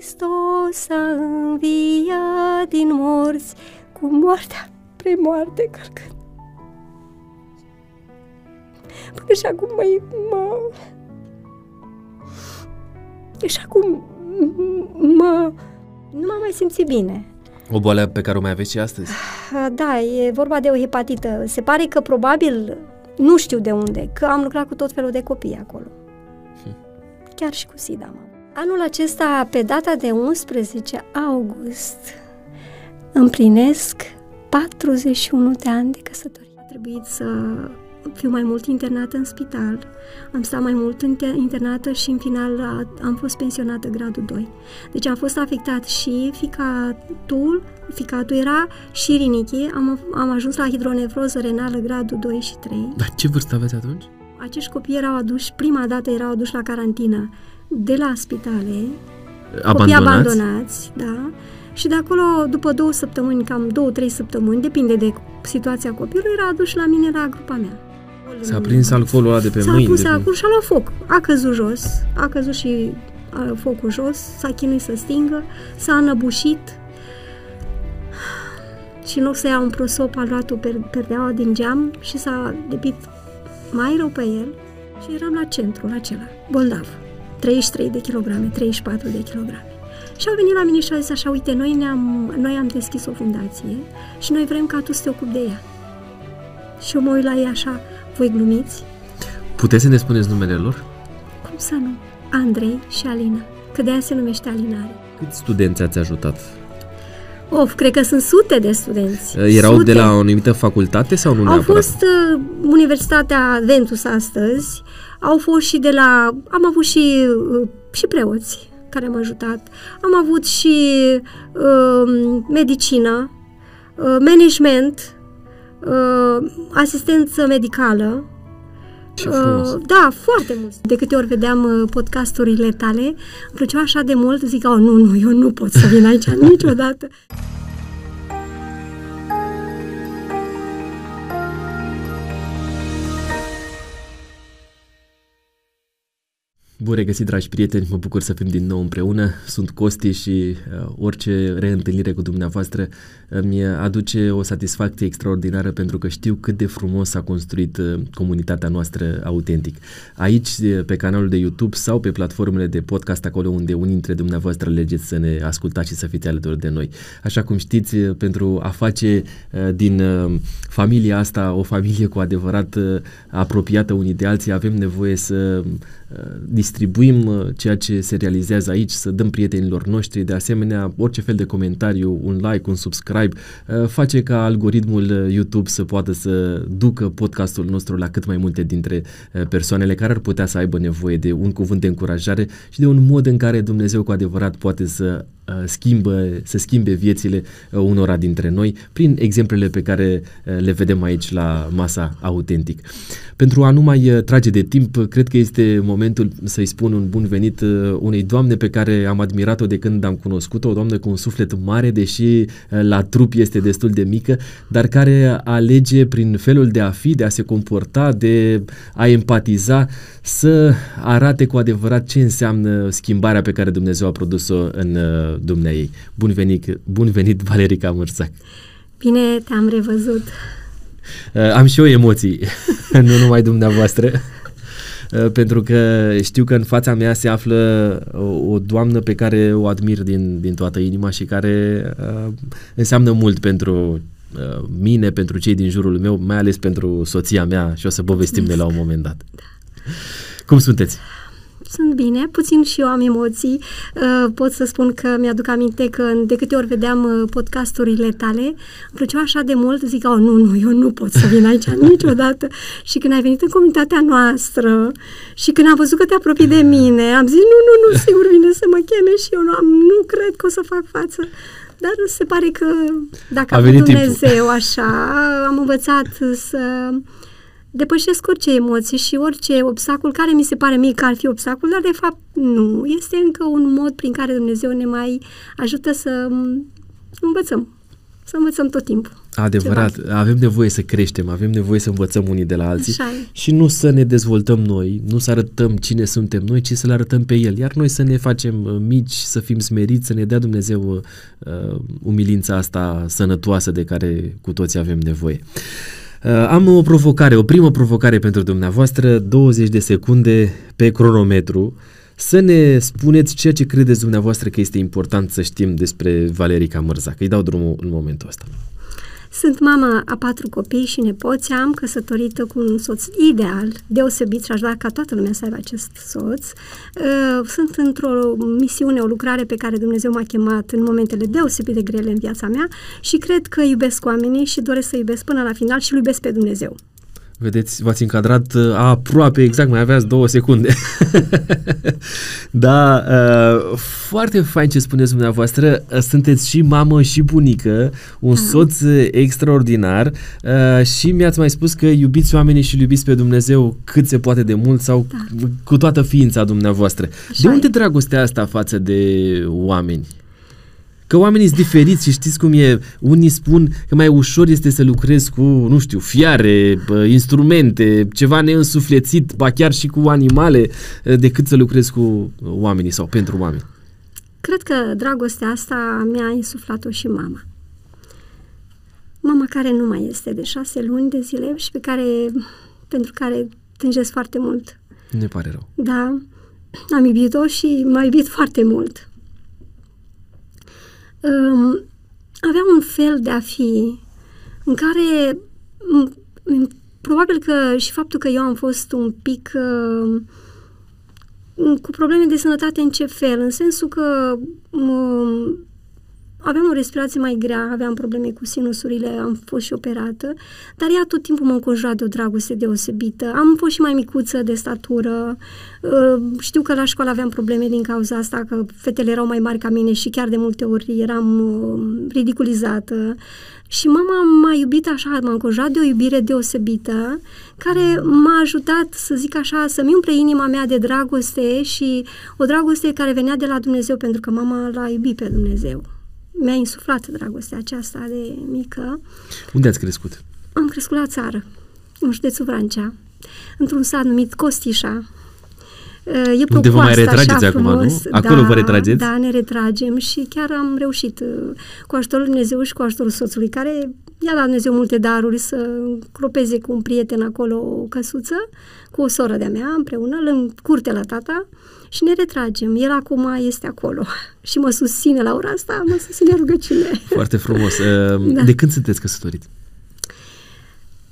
Hristos a înviat din morți cu moartea pre moarte călcând. Până și acum mă, mă și acum mă, nu m-am mai simțit bine. O boală pe care o mai aveți și astăzi? Da, e vorba de o hepatită. Se pare că probabil, nu știu de unde, că am lucrat cu tot felul de copii acolo. Hm. Chiar și cu SIDA, mă. Anul acesta, pe data de 11 august, împlinesc 41 de ani de căsătorie. A trebuit să fiu mai mult internată în spital, am stat mai mult internată și în final am fost pensionată gradul 2. Deci am fost afectat și ficatul, ficatul era și rinichii, am, am ajuns la hidronefroză renală gradul 2 și 3. Dar ce vârstă aveți atunci? Acești copii erau aduși, prima dată erau aduși la carantină de la spitale, abandonați. copii abandonați, da, și de acolo, după două săptămâni, cam două, trei săptămâni, depinde de situația copilului, era adus la mine la grupa mea. S-a prins alcoolul ăla de pe S-a mâini. pus de acolo și a luat foc. A căzut jos, a căzut și a, focul jos, s-a chinuit să stingă, s-a înăbușit și în loc să ia un prosop a luat o per- perdeaua din geam și s-a depit mai rău pe el și eram la centrul acela, bolnav. 33 de kilograme, 34 de kilograme. Și au venit la mine și au zis așa, uite, noi, ne-am, noi am deschis o fundație și noi vrem ca tu să te ocupi de ea. Și eu mă uit la ei așa, voi glumiți? Puteți să ne spuneți numele lor? Cum să nu? Andrei și Alina, că de aia se numește Alinare. Câți studenți ați ajutat? Of, cred că sunt sute de studenți. Erau sute. de la o anumită facultate sau nu Au neapărat? fost uh, Universitatea Ventus astăzi, au fost și de la... Am avut și, uh, și preoți care am ajutat. Am avut și uh, medicină, uh, management, uh, asistență medicală. Ce frumos. Uh, da, foarte mult. De câte ori vedeam uh, podcasturile tale, îmi plăceau așa de mult, zic, oh, nu, nu, eu nu pot să vin aici niciodată. Bun regăsit, dragi prieteni, mă bucur să fim din nou împreună. Sunt Costi și uh, orice reîntâlnire cu dumneavoastră îmi aduce o satisfacție extraordinară pentru că știu cât de frumos s-a construit uh, comunitatea noastră autentic. Aici, uh, pe canalul de YouTube sau pe platformele de podcast, acolo unde unii dintre dumneavoastră legeți să ne ascultați și să fiți alături de noi. Așa cum știți, uh, pentru a face uh, din uh, familia asta o familie cu adevărat uh, apropiată unii de alții, avem nevoie să uh, distribuim uh, ceea ce se realizează aici, să dăm prietenilor noștri, de asemenea, orice fel de comentariu, un like, un subscribe, uh, face ca algoritmul uh, YouTube să poată să ducă podcastul nostru la cât mai multe dintre persoanele care ar putea să aibă nevoie de un cuvânt de încurajare și de un mod în care Dumnezeu cu adevărat poate să schimbă, să schimbe viețile unora dintre noi prin exemplele pe care le vedem aici la masa autentic. Pentru a nu mai trage de timp, cred că este momentul să-i spun un bun venit unei doamne pe care am admirat-o de când am cunoscut-o, o doamnă cu un suflet mare, deși la trup este destul de mică, dar care alege prin felul de a fi, de a se comporta, de a empatiza, să arate cu adevărat ce înseamnă schimbarea pe care Dumnezeu a produs-o în dumnea ei. Bun venit, bun venit Valerica Mărțac! Bine te-am revăzut! Uh, am și eu emoții, nu numai dumneavoastră, uh, pentru că știu că în fața mea se află o, o doamnă pe care o admir din, din toată inima și care uh, înseamnă mult pentru uh, mine, pentru cei din jurul meu, mai ales pentru soția mea și o să povestim de la un moment dat. Cum sunteți? Sunt bine, puțin și eu am emoții. Uh, pot să spun că mi-aduc aminte că de câte ori vedeam uh, podcasturile tale, îmi plăceau așa de mult, zic, oh, nu, nu, eu nu pot să vin aici niciodată. Și când ai venit în comunitatea noastră și când am văzut că te apropii de mine, am zis, nu, nu, nu, sigur vine să mă cheme și eu nu, am, nu cred că o să fac față. Dar se pare că dacă a venit Dumnezeu timpul. așa, am învățat să depășesc orice emoție și orice obstacol care mi se pare mie că ar fi obstacol, dar de fapt nu. Este încă un mod prin care Dumnezeu ne mai ajută să învățăm. Să învățăm tot timpul. Adevărat, ceva. avem nevoie să creștem, avem nevoie să învățăm unii de la alții Așa e. și nu să ne dezvoltăm noi, nu să arătăm cine suntem noi, ci să le arătăm pe El. Iar noi să ne facem uh, mici, să fim smeriți, să ne dea Dumnezeu uh, umilința asta sănătoasă de care cu toți avem nevoie. Uh, am o provocare, o primă provocare pentru dumneavoastră, 20 de secunde pe cronometru. Să ne spuneți ceea ce credeți dumneavoastră că este important să știm despre Valerica Mărzac. Îi dau drumul în momentul ăsta. Sunt mama a patru copii și nepoți, am căsătorită cu un soț ideal, deosebit și aș vrea ca toată lumea să aibă acest soț. Uh, sunt într-o misiune, o lucrare pe care Dumnezeu m-a chemat în momentele deosebit de grele în viața mea și cred că iubesc oamenii și doresc să iubesc până la final și iubesc pe Dumnezeu. Vedeți, v-ați încadrat uh, aproape exact, mai aveați două secunde. da, uh, foarte fain ce spuneți dumneavoastră. Uh, sunteți și mamă și bunică, un da. soț extraordinar uh, și mi-ați mai spus că iubiți oamenii și iubiți pe Dumnezeu cât se poate de mult sau da. cu toată ființa dumneavoastră. Așa de unde e. dragostea asta față de oameni? Că oamenii sunt diferiți și știți cum e, unii spun că mai ușor este să lucrezi cu, nu știu, fiare, instrumente, ceva neînsuflețit, ba chiar și cu animale, decât să lucrezi cu oamenii sau pentru oameni. Cred că dragostea asta mi-a insuflat-o și mama. Mama care nu mai este de șase luni de zile și pe care, pentru care tângesc foarte mult. Ne pare rău. Da, am iubit-o și m-a iubit foarte mult um, avea un fel de a fi în care m- probabil că și faptul că eu am fost un pic uh, cu probleme de sănătate în ce fel? În sensul că uh, aveam o respirație mai grea, aveam probleme cu sinusurile, am fost și operată, dar ea tot timpul mă înconjura de o dragoste deosebită. Am fost și mai micuță de statură, uh, știu că la școală aveam probleme din cauza asta, că fetele erau mai mari ca mine și chiar de multe ori eram uh, ridiculizată. Și mama m-a iubit așa, m-a înconjurat de o iubire deosebită, care m-a ajutat, să zic așa, să-mi umple inima mea de dragoste și o dragoste care venea de la Dumnezeu, pentru că mama l-a iubit pe Dumnezeu mi-a insuflat dragostea aceasta de mică. Unde ați crescut? Am crescut la țară, în județul Vrancea, într-un sat numit Costișa. E Unde vă mai retrageți acum, nu? Acolo da, vă retrageți? Da, ne retragem și chiar am reușit uh, cu ajutorul Dumnezeu și cu ajutorul soțului, care i-a dat Dumnezeu multe daruri să cropeze cu un prieten acolo o căsuță, cu o soră de-a mea împreună, în curte la tata și ne retragem. El acum este acolo și mă susține la ora asta, mă susține rugăciune. Foarte frumos. Ehm, da. De când sunteți căsătorit?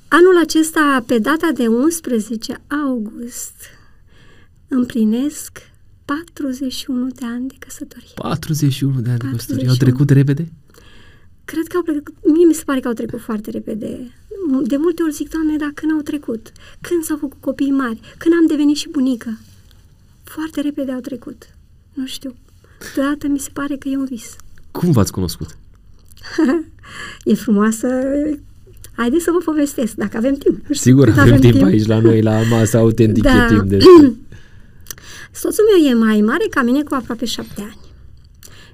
Anul acesta, pe data de 11 august, împlinesc 41 de ani de căsătorie. 41 de ani 41. de căsătorie. Au trecut repede? Cred că au trecut, mie mi se pare că au trecut foarte repede. De multe ori zic, Doamne, dar când au trecut? Când s-au făcut copii mari? Când am devenit și bunică? Foarte repede au trecut. Nu știu. Deodată mi se pare că e un vis. Cum v-ați cunoscut? e frumoasă. Haideți să vă povestesc, dacă avem timp. Sigur, avem, avem timp, timp aici la noi, la masa autentic, da. e timp de... Soțul meu e mai mare ca mine cu aproape șapte ani.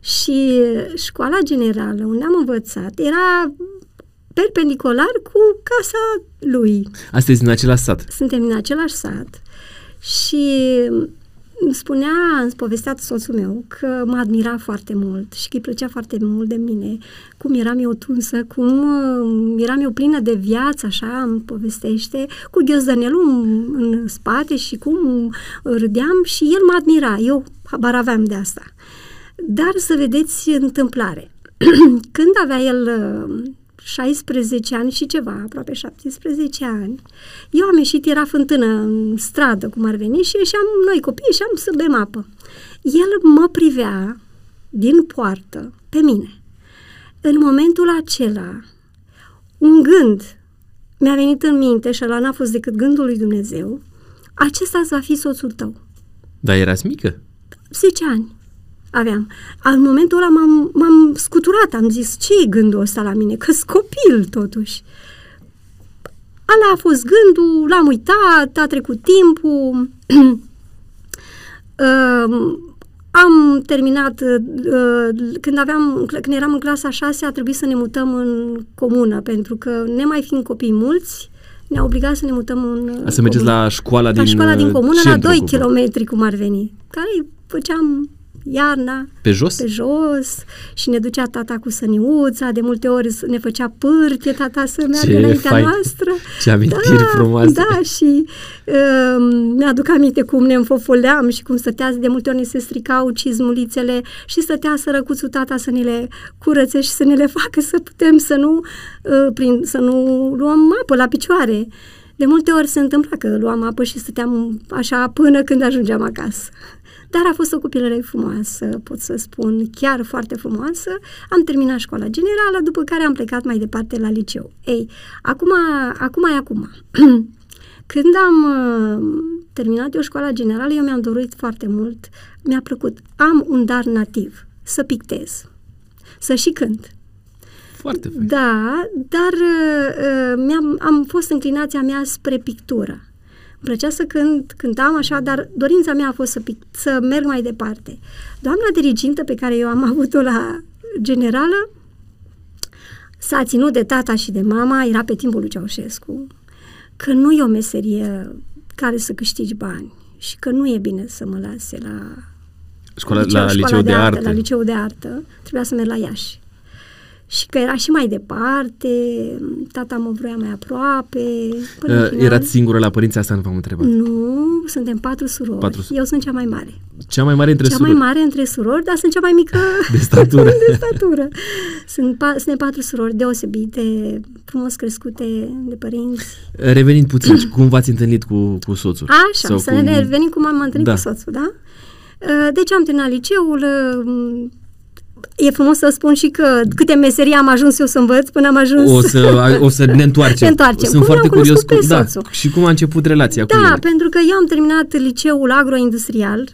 Și școala generală unde am învățat era perpendicular cu casa lui. Astăzi din același sat? Suntem din același sat. Și îmi spunea, îmi povestea soțul meu că mă admira foarte mult și că îi plăcea foarte mult de mine, cum eram eu tunsă, cum uh, eram eu plină de viață, așa îmi povestește, cu ghiozdănelul în spate și cum râdeam și el mă admira, eu habar aveam de asta. Dar să vedeți întâmplare. Când avea el uh, 16 ani și ceva, aproape 17 ani. Eu am ieșit, era fântână în stradă, cum ar veni, și ieșeam, noi copii, ieșeam să bem apă. El mă privea din poartă pe mine. În momentul acela, un gând mi-a venit în minte și ăla n-a fost decât gândul lui Dumnezeu, acesta va fi soțul tău. Dar erați mică? 10 ani aveam. În momentul ăla m-am, m-am scuturat, am zis, ce e gândul ăsta la mine? că copil, totuși. Ala a fost gândul, l-am uitat, a trecut timpul. am terminat, uh, când, aveam, când eram în clasa 6, a trebuit să ne mutăm în comună, pentru că, ne mai fiind copii mulți, ne-a obligat să ne mutăm în A să mergeți la școala din La școala din comună, la 2 centru, km, cum ar veni, care făceam iarna, Pe jos? pe jos și ne ducea tata cu săniuța, de multe ori ne făcea pârtie tata să meargă Ce înaintea fain. noastră. Ce amintiri frumoase. Da, și uh, mi-aduc aminte cum ne înfofoleam și cum stătea, de multe ori ne se stricau cizmulițele și stătea sărăcuțul tata să ne le curățe și să ne le facă să putem să nu, uh, prin, să nu luăm apă la picioare. De multe ori se întâmpla că luam apă și stăteam așa până când ajungeam acasă. Dar a fost o copilărie frumoasă, pot să spun, chiar foarte frumoasă. Am terminat școala generală, după care am plecat mai departe la liceu. Ei, acum, acum e acum. Când am uh, terminat eu școala generală, eu mi-am dorit foarte mult, mi-a plăcut. Am un dar nativ, să pictez, să și cânt. Foarte fain. Da, dar uh, uh, mi-am, am fost înclinația mea spre pictură. Îmi plăcea să cânt, cântam așa, dar dorința mea a fost să, pic, să merg mai departe. Doamna dirigintă pe care eu am avut-o la generală s-a ținut de tata și de mama, era pe timpul lui Ceaușescu, că nu e o meserie care să câștigi bani și că nu e bine să mă lase la Școala, la liceu de, artă. La liceu de artă, trebuia să merg la Iași. Și că era și mai departe, tata mă vrea mai aproape. Până în Uh, final- erați singură la părinți, asta nu v-am întrebat. Nu, suntem patru surori. Patru su- Eu sunt cea mai mare. Cea mai mare între cea surori. mai mare între surori, dar sunt cea mai mică De statură. de statură. Sunt pa- suntem patru surori deosebite, frumos crescute de părinți. Revenind puțin, cum v-ați întâlnit cu, cu soțul? Așa, Sau să cum- ne revenim cum am întâlnit Da. cu soțul, da? Uh, Deci am terminat liceul, uh, e frumos să spun și că câte meserii am ajuns eu să învăț până am ajuns... O să, o să ne întoarcem. Ne întoarcem. Sunt Cum foarte l-am curios cunoscut pe da, soțul? și cum a început relația cu Da, el. pentru că eu am terminat liceul agroindustrial,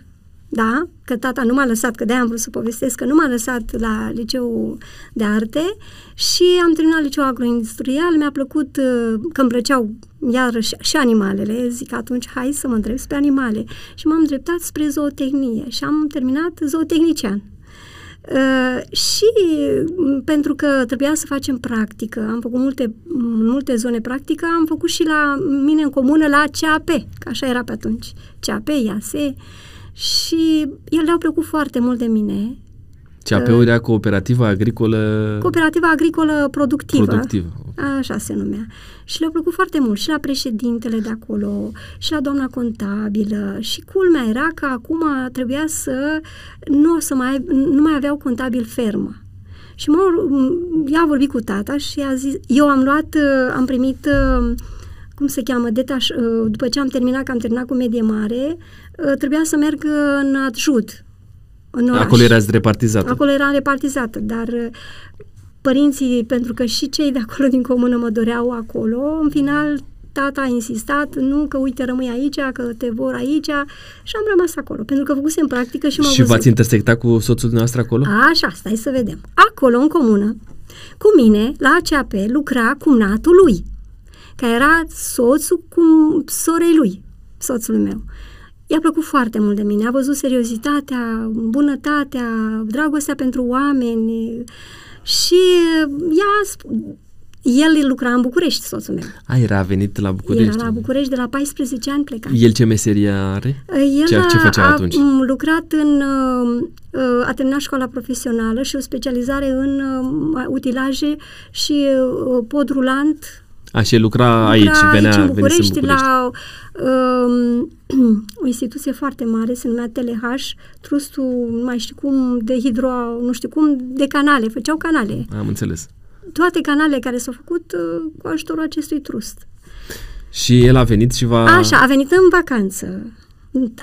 da, că tata nu m-a lăsat, că de-aia am vrut să povestesc, că nu m-a lăsat la liceu de arte și am terminat liceul agroindustrial, mi-a plăcut uh, că îmi plăceau iarăși și animalele, zic atunci hai să mă întreb spre animale și m-am dreptat spre zootehnie și am terminat zootechnician. Uh, și m, pentru că trebuia să facem practică, am făcut multe, în multe zone practică, am făcut și la mine în comună la CAP, că așa era pe atunci, CAP, IASE, și el le-au plăcut foarte mult de mine. CAP-ul era cooperativa agricolă Cooperativa Agricolă Productivă. productivă. Așa se numea. Și le-a plăcut foarte mult și la președintele de acolo, și la doamna contabilă. Și culmea era că acum trebuia să nu, o să mai, nu mai aveau contabil fermă. Și mă, ea a vorbit cu tata și a zis, eu am luat, uh, am primit, uh, cum se cheamă, detaș, uh, după ce am terminat, că am terminat cu medie mare, uh, trebuia să merg în adjut, în oraș. Acolo erați repartizată. Acolo era repartizată, dar uh, părinții, pentru că și cei de acolo din comună mă doreau acolo, în final tata a insistat, nu, că uite, rămâi aici, că te vor aici și am rămas acolo, pentru că făcusem practică și m-au Și văzut. v-ați intersectat cu soțul dumneavoastră acolo? Așa, stai să vedem. Acolo, în comună, cu mine, la ACAP, lucra cumnatul lui, care era soțul cu sorei lui, soțul meu. I-a plăcut foarte mult de mine, a văzut seriozitatea, bunătatea, dragostea pentru oameni și ea, sp- el lucra în București, soțul meu. A, era venit la București. Era la București de la 14 ani plecat. El ce meserie are? El Ce- ce făcea a, atunci? a lucrat în... uh, uh, a terminat școala profesională și o specializare în uh, utilaje și uh, pod rulant. A, și el lucra aici, Lucra venea, aici în venise București, în București. la um, o instituție foarte mare, se numea TLH, trustul, nu mai știu cum, de hidro, nu știu cum, de canale, făceau canale. Am înțeles. Toate canalele care s-au făcut uh, cu ajutorul acestui trust. Și el a venit și va... Așa, a venit în vacanță,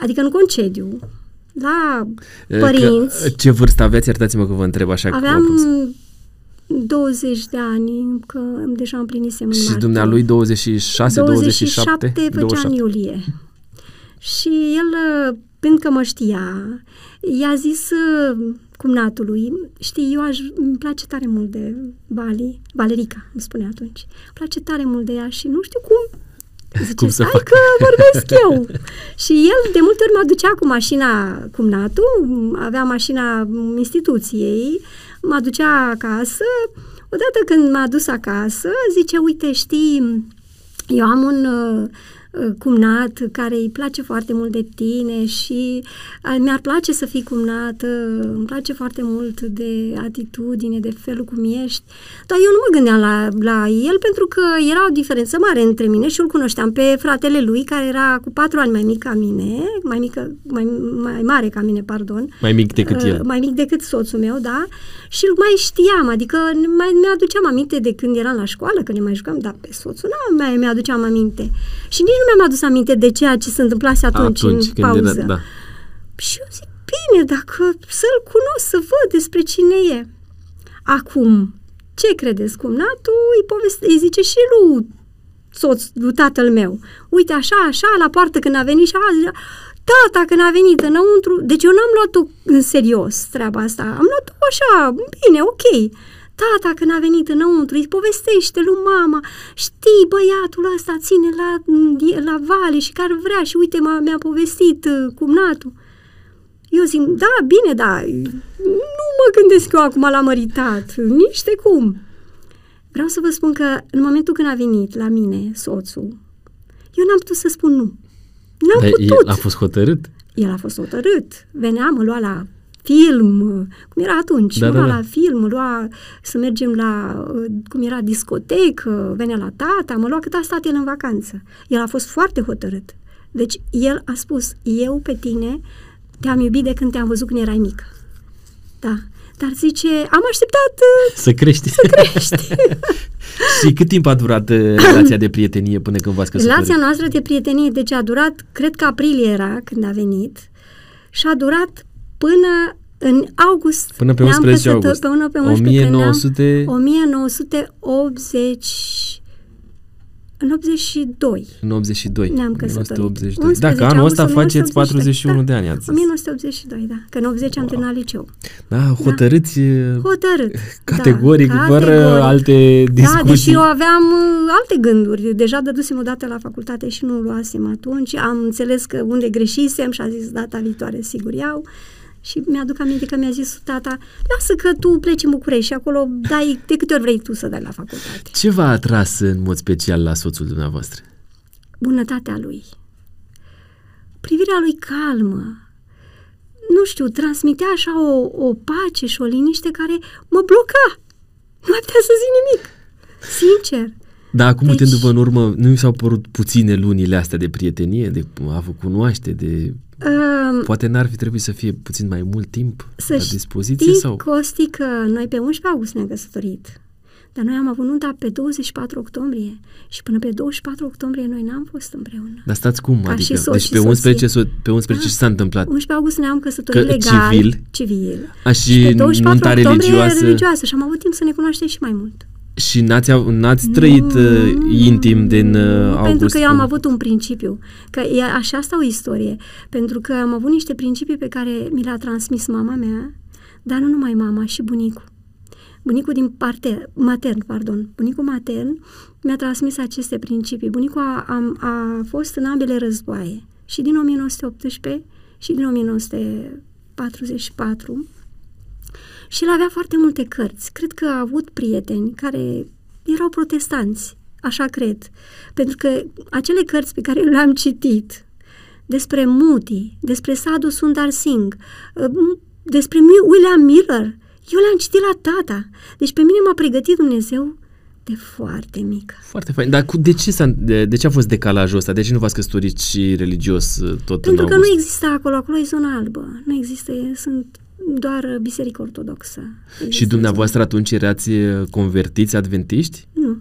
adică în concediu, la E, părinți. Că, ce vârstă aveți? Iertați-mă că vă întreb așa. Aveam cum- 20 de ani, că deja împlinisem în Și martie. dumnealui 26, 27? 27 făcea în iulie. Și el, uh, pentru că mă știa, i-a zis uh, cumnatului, știi, eu aș, îmi place tare mult de Bali, Valerica, îmi spune atunci, îmi place tare mult de ea și nu știu cum Zice, Cum să stai fac?" că vorbesc eu. și el de multe ori mă ducea cu mașina cumnatul, avea mașina instituției, mă ducea acasă. Odată când m-a dus acasă, zice, uite, știi, eu am un uh, uh, cumnat care îi place foarte mult de tine și uh, mi-ar place să fii cumnată, îmi place foarte mult de atitudine, de felul cum ești, dar eu nu mă gândeam la, la el pentru că era o diferență mare între mine și îl cunoșteam pe fratele lui care era cu patru ani mai mic ca mine, mai, mică, mai, mai mare ca mine, pardon, Mai mic decât Uh, el. Mai mic decât soțul meu, da? Și îl mai știam, adică mai mi-aduceam aminte de când eram la școală, când ne mai jucam, dar pe soțul nu mai mi-aduceam aminte. Și nici nu mi-am adus aminte de ceea ce se întâmplase atunci, Atunci în când pauză. era, da. Și eu zic, bine, dacă să-l cunosc, să văd despre cine e. Acum, ce credeți, cumnatul îi, poveste, îi zice și lui soț, lui tatăl meu. Uite, așa, așa, la poartă când a venit și a zicea, tata când a venit înăuntru, deci eu n-am luat-o în serios treaba asta, am luat-o așa, bine, ok. Tata când a venit înăuntru îi povestește lui mama, știi băiatul ăsta ține la, la vale și care vrea și uite m-a, mi-a povestit uh, cumnatul. Eu zic, da, bine, da, nu mă gândesc eu acum la măritat, nici de cum. Vreau să vă spun că în momentul când a venit la mine soțul, eu n-am putut să spun nu. N-am Dar putut. el a fost hotărât? El a fost hotărât. Venea, mă lua la film, cum era atunci, Da, mă da, lua da. la film, mă lua să mergem la, uh, cum era, discotecă, venea la tata, mă lua cât a stat el în vacanță. El a fost foarte hotărât. Deci el a spus, eu pe tine te-am iubit de când te-am văzut când erai mică. Da. Dar zice, am așteptat uh, Să crești. să crești. și cât timp a durat uh, relația de prietenie până când v-ați căsătorit? Relația noastră de prietenie, deci a durat, cred că aprilie era când a venit, și a durat până în august. Până pe Ne-am 11 căsător- august. Până pe 11 când ne-am- 1900... 1980... În 82. În 82. Ne-am căsătorit. 1982. 11 Da, că anul ăsta august faceți 41 1982, de ani, ați zis. 1982, da. Că în 80 am terminat liceu. Da, hotărâți uh, Hotărât. categoric, da, fără categoric. alte discuții. Da, deși eu aveam uh, alte gânduri. Deja dădusem o dată la facultate și nu o luasem atunci. Am înțeles că unde greșisem și a zis data viitoare sigur iau. Și mi-aduc aminte că mi-a zis tata, lasă că tu pleci în București și acolo dai de câte ori vrei tu să dai la facultate. Ce v-a atras în mod special la soțul dumneavoastră? Bunătatea lui. Privirea lui calmă. Nu știu, transmitea așa o, o pace și o liniște care mă bloca. Nu mai putea să zic nimic. Sincer. Dar acum, Deci- uitându-vă în urmă, nu mi s-au părut puține lunile astea de prietenie, de a vă cunoaște, de... Um, Poate n-ar fi trebuit să fie puțin mai mult timp Să la dispoziție știi, sau... Costi, că noi pe 11 august ne-am căsătorit. Dar noi am avut nunta pe 24 octombrie și până pe 24 octombrie noi n-am fost împreună. Dar stați cum? Ca adică, și soț deci și pe 11, soție. so- pe 11 ce s-a întâmplat? 11 august ne-am căsătorit Că legal. civil? Civil. A, și pe 24 nunta octombrie religioasă? religioasă și am avut timp să ne cunoaștem și mai mult. Și n-ați, av- n-ați trăit uh, intim din uh, august? Pentru că eu am până- avut un principiu. Că e așa asta o istorie. Pentru că am avut niște principii pe care mi le-a transmis mama mea, dar nu numai mama, și bunicul. Bunicul din parte, matern, pardon, bunicul matern mi-a transmis aceste principii. Bunicul a, a, a fost în ambele războaie, și din 1918 și din 1944 și el avea foarte multe cărți. Cred că a avut prieteni care erau protestanți, așa cred. Pentru că acele cărți pe care le-am citit despre Moody, despre Sadhu Sundar Singh, uh, despre William Miller, eu le-am citit la tata. Deci pe mine m-a pregătit Dumnezeu de foarte mică. Foarte fain. Dar cu, de, ce s-a, de, de ce a fost decalajul ăsta? De ce nu v-ați căsătorit și religios uh, tot Pentru în că august? nu există acolo, acolo e zona albă. Nu există, e- sunt doar biserică ortodoxă. Există Și dumneavoastră atunci erați uh, convertiți adventiști? zona- Nu.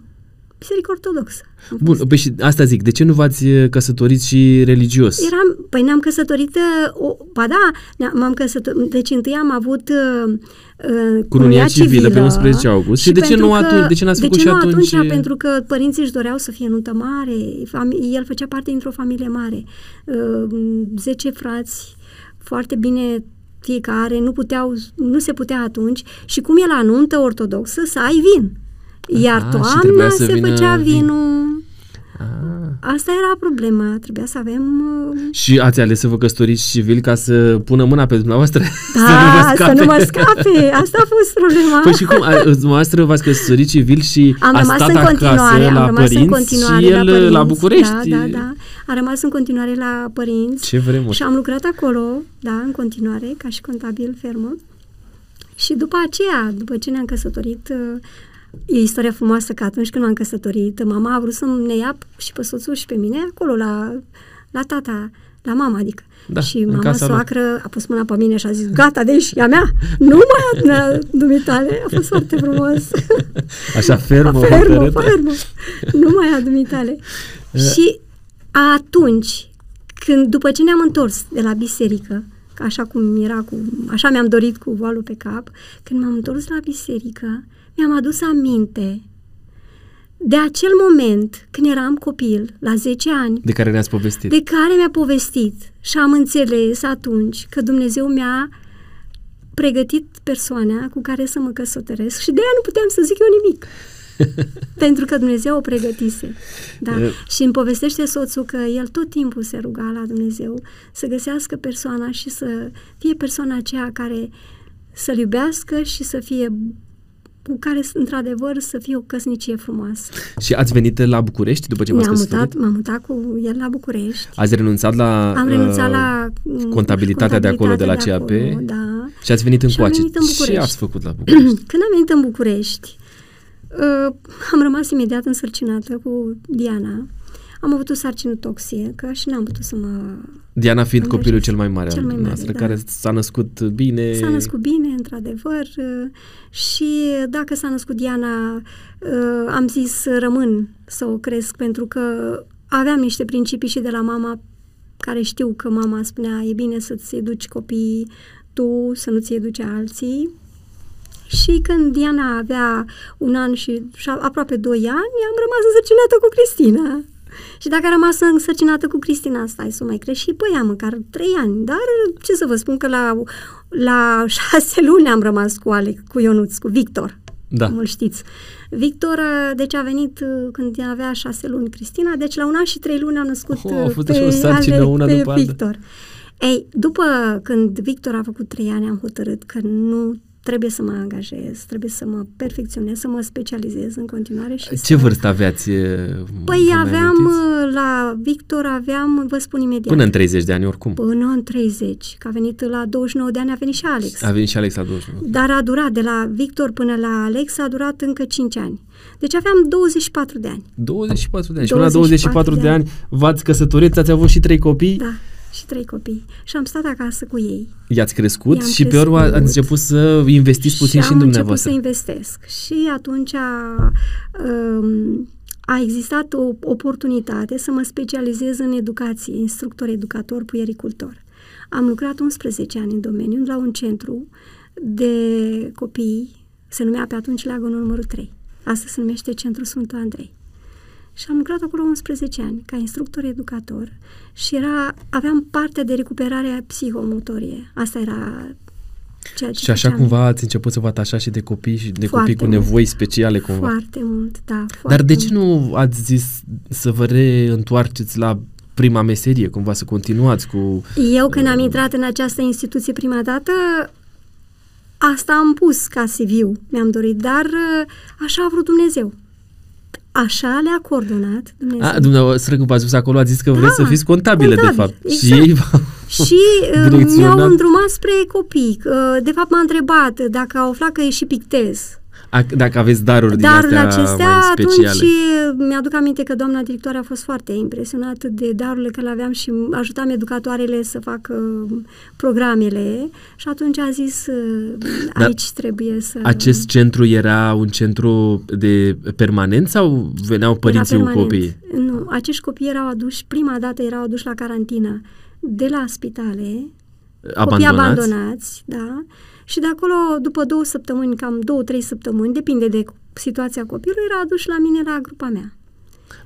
Biserică ortodoxă. am Bun, fost. păi și asta zic, de ce nu v-ați uh, căsătorit și religios? Eram, păi ne-am căsătorit, uh, o, ba da, ne- m-am căsătorit, deci întâi am avut uh, uh, Cununia civilă pe 11 august. Și de ce pentru nu că- atunci- de ce n-ați de făcut ce și nu atunci- atunci? Pentru că părinții își doreau să fie nuntă mare, fami- el făcea parte dintr-o familie mare, uh, 10 frați, foarte bine fiecare, nu puteau, nu se putea atunci și cum e la nuntă ortodoxă să ai vin. Iar Aha, și toamna trebuia să se vină făcea vin. vinul Ah. Asta era problema, trebuia să avem... Uh, și ați ales să vă căsătoriți civil ca să pună mâna pe dumneavoastră? Da, să nu, vă scape. să nu mă scape. Asta a fost problema. Păi și cum? A, dumneavoastră v-ați căsătorit civil și am a rămas stat în continuare, acasă la am rămas părinți în continuare și el la, părinți, la București? Da, da, da. A rămas în continuare la părinți. Ce vremuri. Și am lucrat acolo, da, în continuare, ca și contabil fermă. Și după aceea, după ce ne-am căsătorit, uh, e istoria frumoasă că atunci când m-am căsătorit, mama a vrut să ne ia și pe soțul și pe mine acolo la, la tata, la mama, adică. Da, și mama soacră a pus mâna pe mine și a zis, gata, deci e a mea, nu mai a dumitale. A fost foarte frumos. Așa fermă, fermă, fermă. Nu mai a dumitale. și atunci, când, după ce ne-am întors de la biserică, așa cum era cu, așa mi-am dorit cu voalul pe cap, când m-am întors la biserică, mi-am adus aminte de acel moment când eram copil, la 10 ani. De care ne-ați povestit. De care mi-a povestit și am înțeles atunci că Dumnezeu mi-a pregătit persoana cu care să mă căsătoresc și de aia nu puteam să zic eu nimic. Pentru că Dumnezeu o pregătise. Da. și îmi povestește soțul că el tot timpul se ruga la Dumnezeu să găsească persoana și să fie persoana aceea care să-L iubească și să fie cu care, într-adevăr, să fie o căsnicie frumoasă. Și ați venit la București după ce v-ați mutat, M-am mutat cu el la București. Ați renunțat la Am renunțat uh, la contabilitatea, contabilitatea de acolo, de la CAP? Acolo, da. Și ați venit în și coace. Venit în București. Ce ați făcut la București? Când am venit în București, uh, am rămas imediat însărcinată cu Diana. Am avut o sarcină toxică și n-am putut să mă... Diana fiind angajez. copilul cel mai mare cel mai mare, da. care s-a născut bine. S-a născut bine, într-adevăr, și dacă s-a născut Diana, uh, am zis să rămân să o cresc, pentru că aveam niște principii și de la mama care știu că mama spunea e bine să-ți educi copiii tu, să nu ți educe alții. Și când Diana avea un an și aproape doi ani, am rămas însărcinată cu Cristina. Și dacă a rămas însărcinată cu Cristina, stai să mai crești și pe ea, măcar trei ani. Dar ce să vă spun că la, la șase luni am rămas cu Alec, cu Ionuț, cu Victor. Da. Cum îl știți. Victor, deci a venit uh, când avea șase luni Cristina, deci la un an și trei luni am născut oh, a fost pe, o sarcină una pe după Victor. Altă. Ei, după când Victor a făcut trei ani, am hotărât că nu trebuie să mă angajez, trebuie să mă perfecționez, să mă specializez în continuare. Și Ce să... vârstă aveați? Păi aveam, la Victor aveam, vă spun imediat. Până în 30 de ani oricum. Până în 30, că a venit la 29 de ani, a venit și Alex. A venit și Alex la 29. Dar a durat, de la Victor până la Alex, a durat încă 5 ani. Deci aveam 24 de ani. 24 de ani. 24 și până la 24 de, de ani v-ați căsătorit, ați avut și trei copii? Da și trei copii. Și am stat acasă cu ei. I-ați crescut și crescut. pe urmă ați început să investiți puțin și, și în dumneavoastră. Și am început să investesc. Și atunci a, um, a existat o oportunitate să mă specializez în educație, instructor, educator, puiericultor. Am lucrat 11 ani în domeniu la un centru de copii, se numea pe atunci Leagănul numărul 3. Asta se numește Centrul Sfântul Andrei și am lucrat acolo 11 ani ca instructor educator și era, aveam parte de recuperare psihomotorie. Asta era ceea ce Și așa făceam. cumva ați început să vă atașați și de copii și de foarte copii cu nevoi speciale cumva. Foarte mult, da. Foarte Dar de ce mult. nu ați zis să vă reîntoarceți la prima meserie, cumva să continuați cu... Eu când uh, am intrat în această instituție prima dată, asta am pus ca CV, mi-am dorit, dar uh, așa a vrut Dumnezeu. Așa le-a coordonat Dumnezeu. A, dumneavoastră când v-ați spus acolo, a zis că vreți da, să fiți contabilă, contabil, de fapt. Exact. Și ei Și uh, mi-au îndrumat spre copii. Uh, de fapt m-a întrebat dacă au aflat că e și pictez. A, dacă aveți daruri din astea acestea, mai speciale. atunci mi-aduc aminte că doamna directoare a fost foarte impresionată de darurile care le aveam și ajutam educatoarele să facă programele și atunci a zis aici Dar trebuie să... Acest centru era un centru de permanent sau veneau părinții cu copii? Nu, acești copii erau aduși, prima dată erau aduși la carantină de la spitale, abandonați? copii abandonați, da, și de acolo, după două săptămâni, cam două, trei săptămâni, depinde de situația copilului, era adus la mine la grupa mea.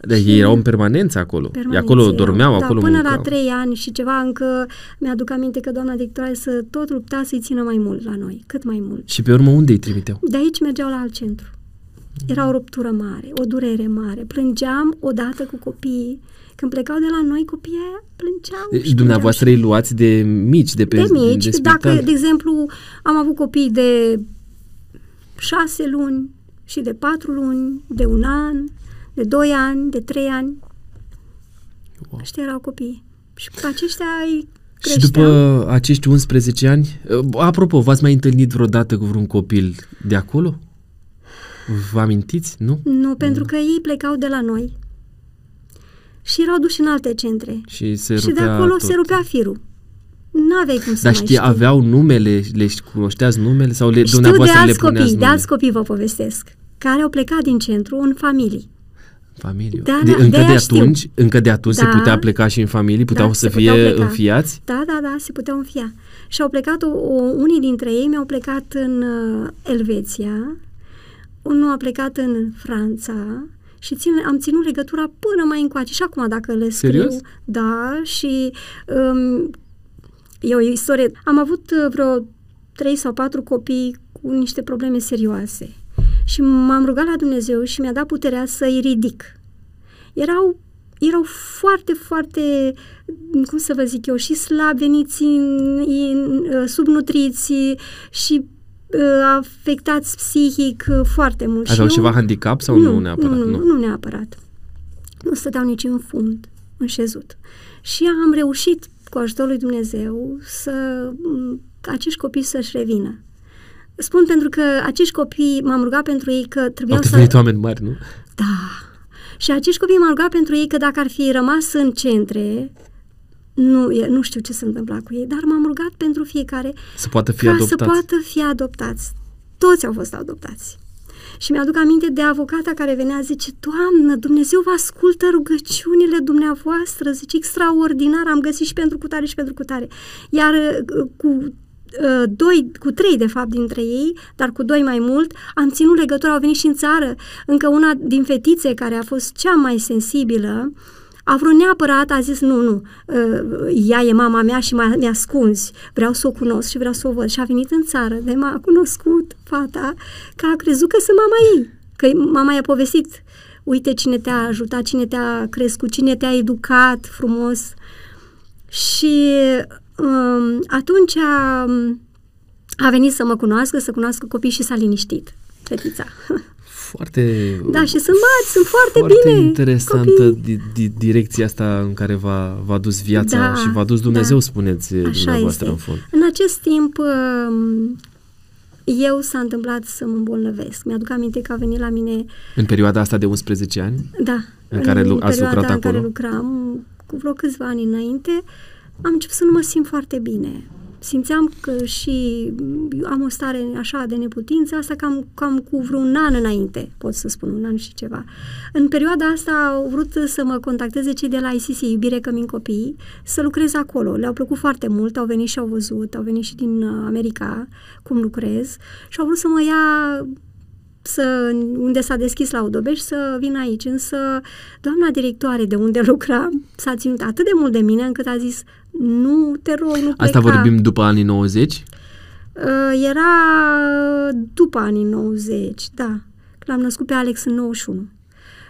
Deci ei erau în permanență acolo. Permanență acolo erau, dormeau, da, acolo până mâncau. la trei ani și ceva încă mi-aduc aminte că doamna directoare să tot lupta să-i țină mai mult la noi, cât mai mult. Și pe urmă unde îi trimiteau? De aici mergeau la alt centru. Era o ruptură mare, o durere mare. Plângeam odată cu copiii. Când plecau de la noi, copiii aia plângeau. Deci, dumneavoastră îi luați de mici, de pe De mici. de Dacă, spital. de exemplu, am avut copii de șase luni și de patru luni, de un an, de doi ani, de trei ani. Wow. Ăștia erau copii. Și pe aceștia îi Și creșteam. după acești 11 ani, uh, apropo, v-ați mai întâlnit vreodată cu vreun copil de acolo? Vă amintiți? Nu? Nu, pentru că ei plecau de la noi și erau duși în alte centre. Și se și de rupea acolo tot. se rupea firul. N-aveai cum să Dar mai știi, știi. aveau numele, le cunoșteați numele sau le, Știu de dumneavoastră le alți puneați copii, de nume? alți copii vă povestesc, care au plecat din centru în familii. Familie. Da, de, da, încă, de de-aia știu. atunci, încă de atunci se Da. putea pleca și în familie, puteau Da, să se puteau fie pleca. înfiați? Da, da, da, se puteau înfia. Și au plecat, o, o, unii dintre ei mi-au plecat în uh, Elveția, unul a plecat în Franța și țin, am ținut legătura până mai încoace. Și acum, dacă le scriu, Serios? da, și um, e o istorie. Am avut uh, vreo trei sau patru copii cu niște probleme serioase. Și m-am rugat la Dumnezeu și mi-a dat puterea să-i ridic. Erau, erau foarte, foarte, cum să vă zic eu, și slabi, veniți în, în, uh, subnutriți și uh, afectați psihic uh, foarte mult. Aveau și eu- ceva handicap sau nu, neapărat? Nu, nu, nu neapărat. Nu stăteau nici în fund, în șezut. Și am reușit, cu ajutorul lui Dumnezeu, să m, ca acești copii să-și revină. Spun pentru că acești copii, m-am rugat pentru ei că trebuiau Au să... devenit oameni mari, nu? Da. Și acești copii m-am rugat pentru ei că dacă ar fi rămas în centre, nu, e- nu știu ce se întâmpla cu ei, dar m-am rugat pentru fiecare Să poată fi ca adoptați. să poată fi adoptați. Toți au fost adoptați. Și mi-aduc aminte de avocata care venea, zice, Doamnă, Dumnezeu vă ascultă rugăciunile dumneavoastră, zice, extraordinar, am găsit și pentru cutare și pentru cutare. Iar uh, cu uh, doi, cu trei de fapt dintre ei, dar cu doi mai mult, am ținut legătura, au venit și în țară. Încă una din fetițe care a fost cea mai sensibilă, a vrut neapărat, a zis, nu, nu, uh, ea e mama mea și m-a, mi-a ascuns, vreau să o cunosc și vreau să o văd. Și a venit în țară, de m-a cunoscut fata, că a crezut că sunt mama ei, că mama i-a povestit, uite cine te-a ajutat, cine te-a crescut, cine te-a educat frumos. Și um, atunci a, a venit să mă cunoască, să cunoască copii și s-a liniștit, fetița. Foarte... Da, și sunt mari, sunt foarte, foarte bine. interesantă copii. di, di, direcția asta în care v-a, v-a dus viața Da, și v-a dus Dumnezeu, da. spuneți Așa dumneavoastră este. în fond. În acest timp, um, eu s-a întâmplat să mă îmbolnăvesc. Mi-aduc aminte că a venit la mine, În perioada asta de 11 ani? da, În care lu- ați perioada lucrat în care acolo? lucram, cu vreo câțiva ani înainte, am început să nu mă simt foarte bine. Simțeam că și am o stare așa de neputință, asta cam, cam cu vreun an înainte, pot să spun, un an și ceva. În perioada asta au vrut să mă contacteze cei de la ICC, Iubire Cămin Copii, să lucrez acolo. Le-au plăcut foarte mult, au venit și au văzut, au venit și din uh, America cum lucrez și au vrut să mă ia să, unde s-a deschis la Udobeș să vin aici, însă doamna directoare de unde lucram s-a ținut atât de mult de mine încât a zis nu te rog, nu pleca. Asta vorbim după anii 90? Uh, Era după anii 90, da. L-am născut pe Alex în 91.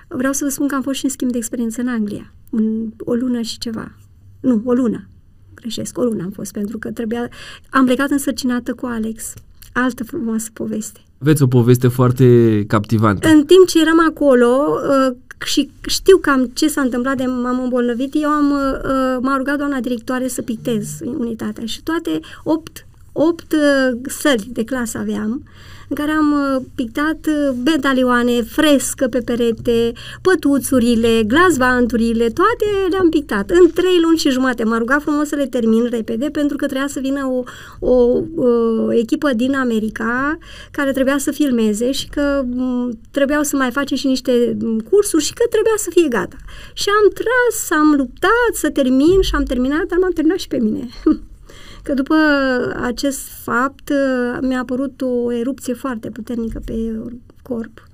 Vreau să vă spun că am fost și în schimb de experiență în Anglia, în o lună și ceva. Nu, o lună. Greșesc, o lună am fost, pentru că trebuia... Am plecat însărcinată cu Alex. Altă frumoasă poveste. Aveți o poveste foarte captivantă. În timp ce eram acolo uh, și știu cam ce s-a întâmplat de m-am îmbolnăvit, eu am, uh, m-a rugat doamna directoare să pictez unitatea și toate opt, opt uh, săli de clasă aveam în care am uh, pictat uh, medalioane frescă pe perete, pătuțurile, glazvanturile, toate le-am pictat. În trei luni și jumate m-a rugat frumos să le termin repede pentru că trebuia să vină o, o, o echipă din America care trebuia să filmeze și că m, trebuiau să mai face și niște m, cursuri și că trebuia să fie gata. Și am tras, am luptat să termin și am terminat, dar m-am terminat și pe mine. Că după acest fapt uh, mi-a apărut o erupție foarte puternică pe corp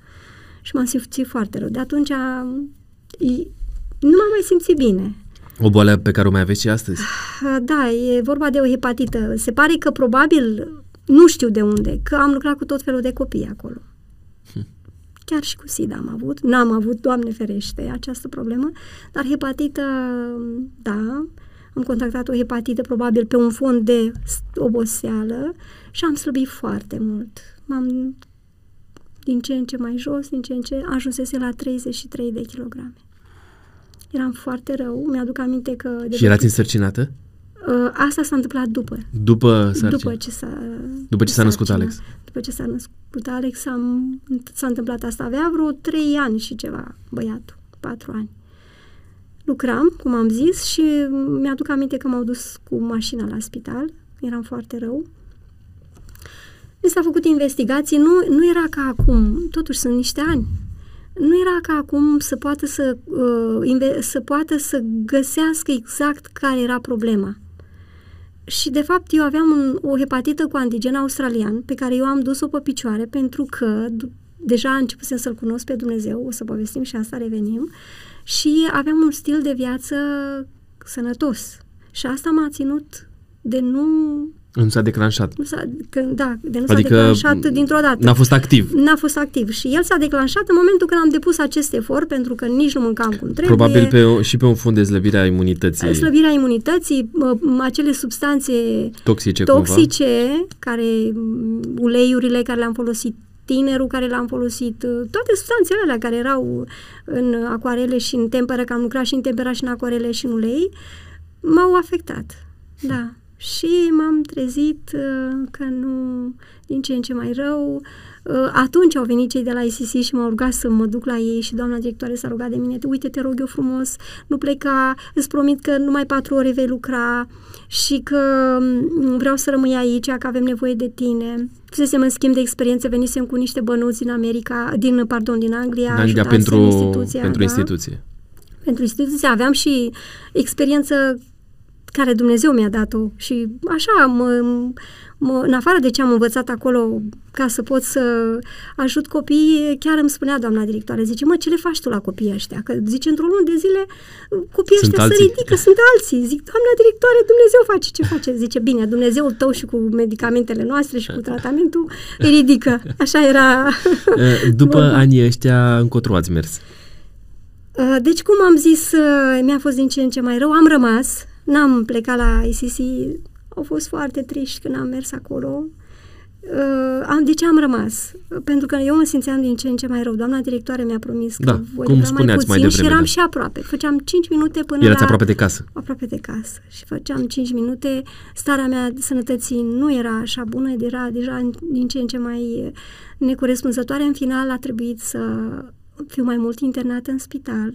și m-am simțit foarte rău. De atunci am- i- nu m-am mai simțit bine. O boală pe care o mai aveți și astăzi? Uh, Da, e vorba de o hepatită. Se pare că probabil, nu știu de unde, că am lucrat cu tot felul de copii acolo. chiar și cu SIDA am avut. N-am avut, Doamne ferește, această problemă, dar hepatită, da, am contactat o hepatită probabil pe un fond de oboseală și am slăbit foarte mult. M-am din ce în ce mai jos, din ce în ce ajunsese la 33 de kilograme. Eram foarte rău, mi-aduc aminte că... De și erați însărcinată? Uh, asta s-a întâmplat după. După sarcina? După ce s-a... După ce s-a născut Alex? După ce s-a născut Alex am, s-a întâmplat asta. Avea vreo trei ani și ceva, băiatul, patru ani. Lucram, cum am zis, și mi-aduc aminte că m-au dus cu mașina la spital. Eram foarte rău. Mi s-a făcut investigații, nu, nu era ca acum, totuși sunt niște ani. Nu era ca acum să poată să, uh, să poată să găsească exact care era problema. Și, de fapt, eu aveam un, o hepatită cu antigen australian pe care eu am dus-o pe picioare pentru că deja începusem să-L cunosc pe Dumnezeu, o să povestim și asta, revenim, și aveam un stil de viață sănătos. Și asta m-a ținut de nu nu s-a declanșat. Nu s-a, că, da, de nu adică s-a declanșat dintr-o dată. N-a fost activ. N-a fost activ. Și el s-a declanșat în momentul când am depus acest efort, pentru că nici nu mâncam cum trebuie. Probabil pe, și pe un fond de slăbire a imunității. Slăbirea imunității, acele substanțe toxice, toxice care uleiurile care le-am folosit tinerul care l-am folosit, toate substanțele alea care erau în acoarele și în temperă, că am lucrat și în temperă și în acoarele și în ulei, m-au afectat. Da și m-am trezit uh, că nu, din ce în ce mai rău. Uh, atunci au venit cei de la ICC și m-au rugat să mă duc la ei și doamna directoare s-a rugat de mine, uite, te rog eu frumos, nu pleca, îți promit că numai patru ore vei lucra și că mm, vreau să rămâi aici, că avem nevoie de tine. Fusesem în schimb de experiență, venisem cu niște bănuți din America, din, pardon, din Anglia, în Anglia pentru, instituția, pentru da? instituție. Pentru instituție aveam și experiență care Dumnezeu mi-a dat-o și așa, mă, mă, în afară de ce am învățat acolo ca să pot să ajut copiii, chiar îmi spunea doamna directoare, zice, mă, ce le faci tu la copiii ăștia? Că zice, într-o lună de zile copiii sunt ăștia alții. se ridică, sunt alții. Zic, doamna directoare, Dumnezeu face ce face. Zice, bine, Dumnezeul tău și cu medicamentele noastre și cu tratamentul îi ridică. Așa era. Eh, după anii ăștia, încotro ați mers? Eh, deci, cum am zis, eh, mi-a fost din ce în ce mai rău. Am rămas, N-am plecat la ICC, au fost foarte triști când am mers acolo. Uh, am, de ce am rămas? Pentru că eu mă simțeam din ce în ce mai rău. Doamna directoare mi-a promis că da, voi cum mai puțin mai devreme, și eram da. și aproape. Făceam 5 minute până Erați la... aproape de casă. Aproape de casă. Și făceam 5 minute. Starea mea de sănătății nu era așa bună, era deja din ce în ce mai necorespunzătoare. În final a trebuit să fiu mai mult internată în spital,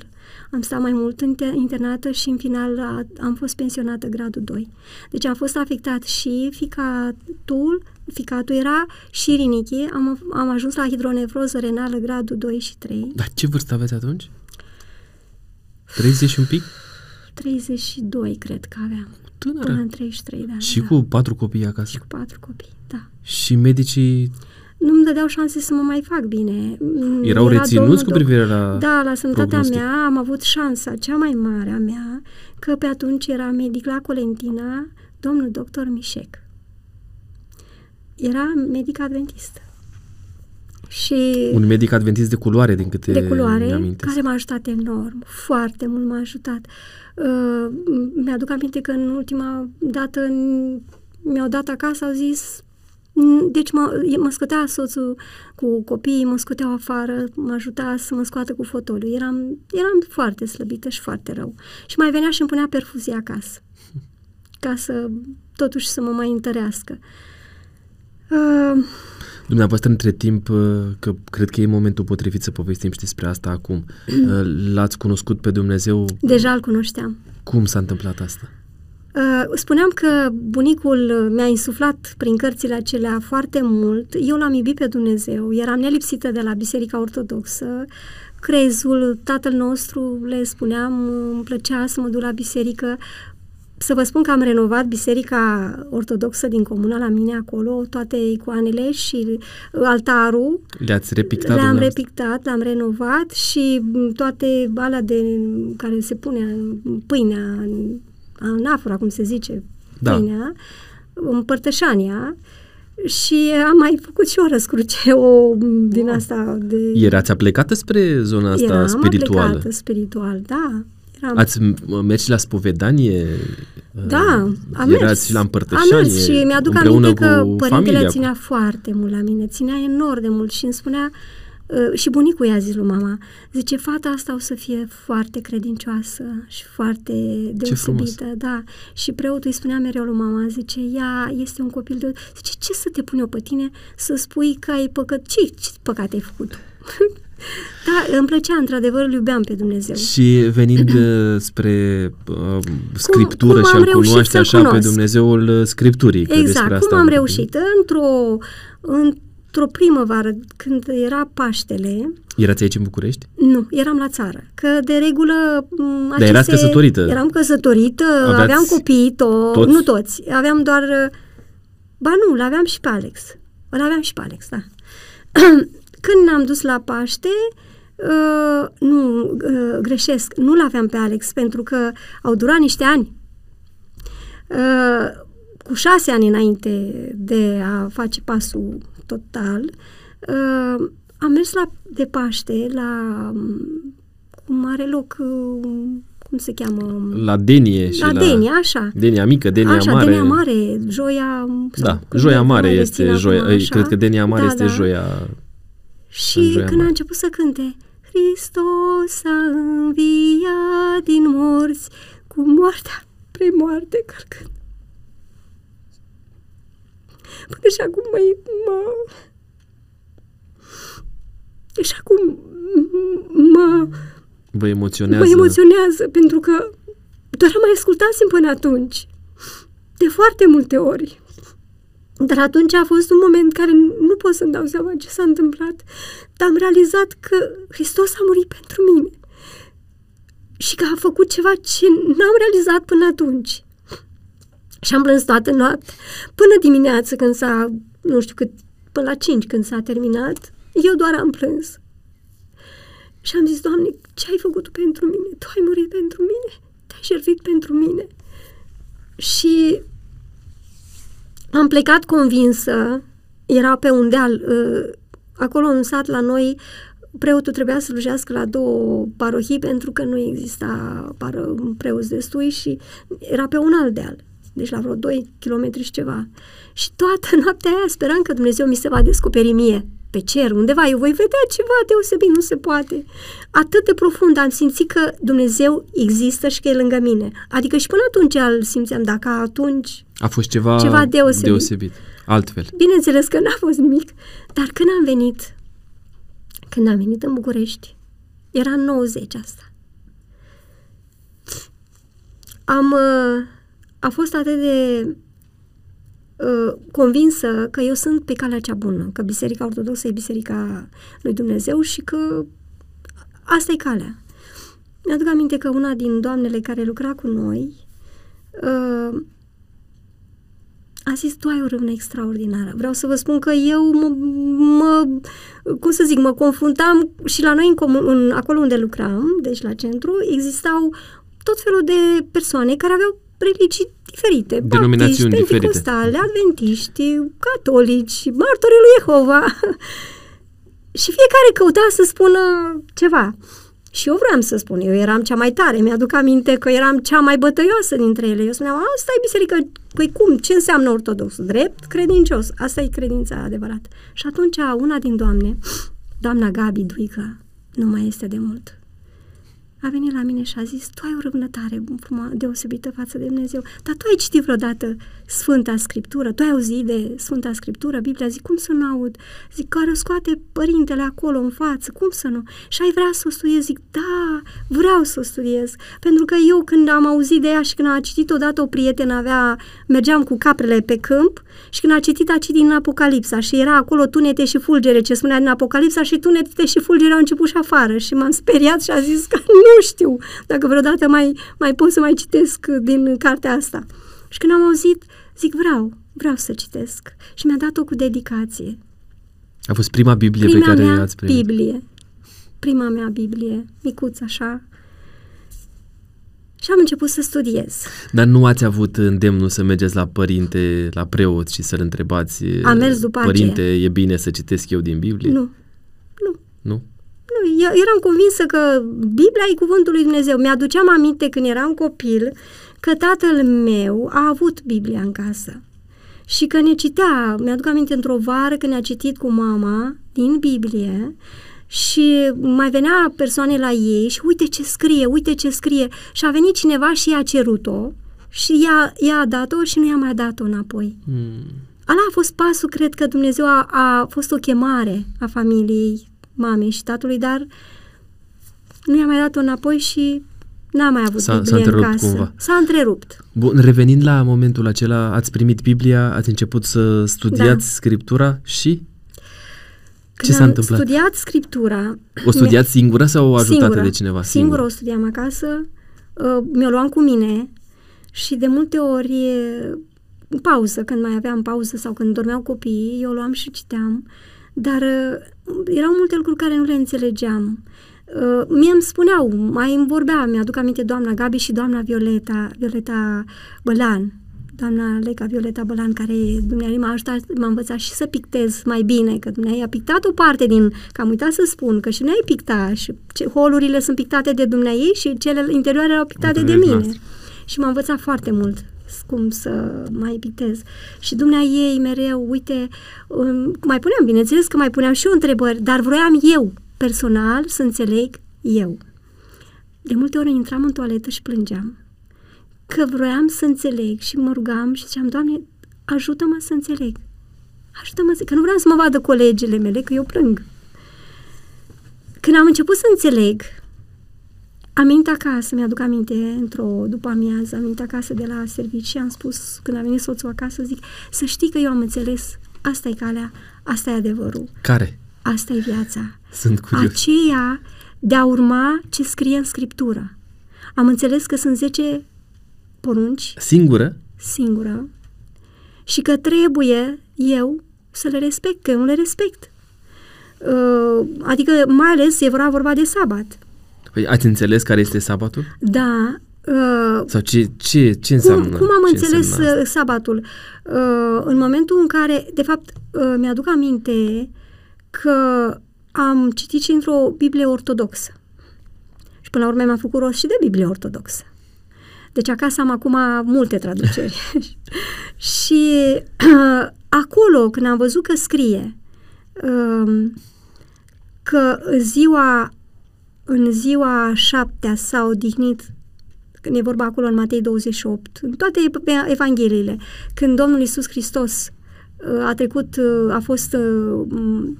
am stat mai mult internată și în final am fost pensionată gradul 2. Deci am fost afectat și ficatul, ficatul era și rinichii, am, am ajuns la hidronefroză renală gradul 2 și 3. Dar ce vârstă aveți atunci? 30 un pic? 32 cred că aveam. Tânără. Până în 33 de ani. Și da. cu patru copii acasă? Și cu patru copii, da. Și medicii nu îmi dădeau șanse să mă mai fac bine. Mm, Erau Era reținuți cu privire la Da, la sănătatea prognostic. mea am avut șansa cea mai mare a mea că pe atunci era medic la Colentina, domnul doctor Mișec. Era medic adventist. Și un medic adventist de culoare, din câte De culoare, care m-a ajutat enorm, foarte mult m-a ajutat. Uh, mi-aduc aminte că în ultima dată mi-au dat acasă, au zis Mm, deci mă, mă scotea soțul cu copiii, mă scoteau afară, mă ajuta să mă scoată cu fotoliu. Eram, eram foarte slăbită și foarte rău. Și mai venea și îmi punea perfuzie acasă, ca să totuși să mă mai întărească. Uh, Dumneavoastră, între timp, uh, că cred că e momentul potrivit să povestim și despre asta acum, uh, l-ați cunoscut pe Dumnezeu? Deja îl cunoșteam. Cum s-a întâmplat asta? Uh, spuneam că bunicul mi-a insuflat prin cărțile acelea foarte mult. Eu l-am iubit pe Dumnezeu. Eram nelipsită de la Biserica Ortodoxă. Crezul, tatăl nostru, le spuneam, îmi plăcea să mă duc la biserică. Să vă spun că am renovat Biserica Ortodoxă din comuna la mine acolo, toate icoanele și altarul. Le-ați repictat? Le-am repictat, le-am renovat și toate alea de care se pune pâinea, anafora, cum se zice, da. pâinea, împărtășania și am mai făcut și o răscruce, o din asta de... Erați aplecată spre zona asta Eram spirituală? aplecată spiritual, da. Eram. Ați m- mers și la spovedanie? Da, am Erați mers. la Am împărtășanie mers și mi-aduc împreună aminte că cu părintele familia? ținea foarte mult la mine, ținea enorm de mult și îmi spunea, uh, și bunicul i-a zis lui mama, zice, fata asta o să fie foarte credincioasă și foarte deosebită, da. Și preotul îi spunea mereu lui mama, zice, ea este un copil de... Zice, ce să te pun eu pe tine să spui că ai păcat? Ce, ce păcate ai făcut? da, îmi plăcea, într-adevăr, îl iubeam pe Dumnezeu. Și venind uh, spre uh, scriptură cum și am a reușit cunoaște să-L așa pe cunosc? Dumnezeul uh, Scripturii. că despre Exact, asta cum am vorbim. reușit? Într-o, într-o primăvară, când era Paștele, Erați aici în București? nu, eram la țară, că de regulă m, aceste, erați căsătorită? Eram căsătorită, Aveați aveam copii, to- toți? nu toți, aveam doar, ba nu, l-aveam și pe Alex, îl aveam și pe Alex, da. Când ne-am dus la Paște, uh, nu, uh, greșesc, nu l-aveam pe Alex, pentru că au durat niște ani. Uh, cu șase ani înainte de a face pasul total, uh, am mers la de Paște, la um, cum are loc, uh, cum se cheamă? La Denie și la la... Denia, așa. Denia mică, Denia așa, mare. Denia Mare, Joia... sau Da, cum Joia cum Mare le este țin joia, acum, așa. cred că Denia Mare Da, este da. joia. Și Joia când Mare. a început să cânte Hristos a înviat din morți cu moartea premoarte călcând. Până și acum mă, mă și acum mă, Vă emoționează. mă emoționează pentru că doar am mai ascultasem până atunci de foarte multe ori. Dar atunci a fost un moment care nu pot să-mi dau seama ce s-a întâmplat, dar am realizat că Hristos a murit pentru mine și că a făcut ceva ce n-am realizat până atunci. Și am plâns toată noaptea, până dimineață când s-a, nu știu cât, până la 5 când s-a terminat, eu doar am plâns. Și am zis, Doamne, ce ai făcut Tu pentru mine? Tu ai murit pentru mine, te-ai jertfit pentru mine. Și am plecat convinsă, era pe un deal, uh, acolo în sat la noi, preotul trebuia să slujească la două parohii pentru că nu exista pară, preoți destui și era pe un alt deal, deci la vreo 2 km și ceva. Și toată noaptea aia speram că Dumnezeu mi se va descoperi mie pe cer, undeva, eu voi vedea ceva deosebit, nu se poate. Atât de profund am simțit că Dumnezeu există și că e lângă mine. Adică și până atunci îl simțeam, dacă atunci A fost ceva, Ceva deosebit. deosebit. Altfel. Bineînțeles că n-a fost nimic, dar când am venit, când am venit în București, era în 90 asta. Am, uh, a fost atât de uh, convinsă că eu sunt pe calea cea bună, că Biserica Ortodoxă e Biserica lui Dumnezeu și că asta e calea. Mi-aduc aminte că una din doamnele care lucra cu noi uh, a zis, tu ai o râvnă extraordinară. Vreau să vă spun că eu mă, mă cum să zic, mă confruntam și la noi, în comun, în, acolo unde lucram, deci la centru, existau tot felul de persoane care aveau religii diferite. Denominațiuni baptiști, diferite. pentecostale, adventiști, catolici, martorii lui Jehova. și fiecare căuta să spună ceva. Și eu vreau să spun, eu eram cea mai tare, mi-aduc aminte că eram cea mai bătăioasă dintre ele. Eu spuneam, asta e biserică, păi cum, ce înseamnă ortodox? Drept, credincios, asta e credința adevărată. Și atunci una din doamne, doamna Gabi Duică, nu mai este de mult, a venit la mine și a zis, tu ai o râvnătare frumoasă, deosebită față de Dumnezeu, dar tu ai citit vreodată Sfânta Scriptură, tu ai auzit de Sfânta Scriptură, Biblia, zic, cum să nu aud? Zic, care o scoate părintele acolo în față, cum să nu? Și ai vrea să o studiez? Zic, da, vreau să o studiez, pentru că eu când am auzit de ea și când a citit odată o prietenă avea, mergeam cu caprele pe câmp și când a citit, a citit din Apocalipsa și era acolo tunete și fulgere, ce spunea din Apocalipsa și tunete și fulgere au început și afară și m-am speriat și a zis că nu știu dacă vreodată mai, mai pot să mai citesc din cartea asta. Și când am auzit, zic, vreau, vreau să citesc. Și mi-a dat-o cu dedicație. A fost prima Biblie Prima pe care mea ați primit. Biblie. Prima mea Biblie, micuță așa. Și am început să studiez. Dar nu ați avut îndemnul să mergeți la părinte, la preot și să-l întrebați Am mers după Părinte, aceea. e bine să citesc eu din Biblie? Nu. Nu? Nu, eu eram convinsă că Biblia e cuvântul lui Dumnezeu. Mi-aduceam aminte când eram copil că tatăl meu a avut Biblia în casă. Și că ne citea, mi-aduc aminte într-o vară când ne-a citit cu mama din Biblie și mai venea persoane la ei și uite ce scrie, uite ce scrie și a venit cineva și i-a cerut-o și ea, ea a dat-o și nu i-a mai dat-o înapoi. Hmm. Ala a fost pasul, cred că Dumnezeu a, a fost o chemare a familiei mamei și tatălui, dar nu i-a mai dat-o înapoi și n-a mai avut S-a- s-a Biblie în întrerupt casă. cumva. S-a întrerupt. Bun, revenind la momentul acela, ați primit Biblia, ați început să studiați Da. Scriptura și Când ce s-a am întâmplat? studiat Scriptura... O studiați singură sau o ajutată singură, de cineva? Singură o studiam acasă, uh, mi-o luam cu mine și de multe ori e, în pauză, când mai aveam pauză sau când dormeau copiii, eu o luam și citeam, dar uh, erau multe lucruri care nu le înțelegeam. Uh, mie îmi spuneau, mai îmi vorbea, mi-aduc aminte doamna Gabi și doamna Violeta, Violeta Bălan, doamna Leca Violeta Bălan, care dumneavoastră m-a ajutat, m-a învățat și să pictez mai bine, că dumneavoastră a pictat o parte din, că am uitat să spun, că și noi picta și ce, holurile sunt pictate de dumneavoastră și cele interioare erau pictate de Înțeleg, mine. noastră. Și m-a învățat foarte mult cum să mai pictez. Și dumnea ei mereu, uite, um, mai puneam, bineînțeles că mai puneam și eu întrebări, dar vroiam eu, personal, să înțeleg eu. De multe ori intram în toaletă și plângeam. Că vroiam să înțeleg și mă rugam și ziceam, Doamne, ajută-mă să înțeleg. Ajută-mă să... Că nu vreau să mă vadă colegele mele, că eu plâng. Când am început să înțeleg, am venit acasă, mi-aduc aminte, într-o după amiază, am venit acasă de la serviciu și am spus, când a venit soțul acasă, zic, să știi că eu am înțeles, asta e calea, asta e adevărul, Care? asta e viața. Sunt curios. Aceea de a urma ce scrie în Scriptură. Am înțeles că sunt 10 porunci Singură? singură și că trebuie eu să le respect, că eu nu le respect. Uh, adică, mai ales, e vorba, vorba de sabat. Păi ați înțeles care este sabatul? Da, uh, Sau ce, ce, ce înseamnă? cum, cum am ce înțeles înseamnă asta? uh, sabatul? Uh, în momentul în care, de fapt, uh, mi-aduc aminte că am citit și într-o Biblie ortodoxă. Și până la urmă mi-am făcut rost și de Biblie ortodoxă. Deci acasă am acum multe traduceri. și uh, acolo, când am văzut că scrie uh, că ziua în ziua șaptea s-a odihnit când e vorba acolo în Matei 28, în toate ev- evangheliile, când Domnul Iisus Hristos uh, a trecut, uh, a fost uh, m,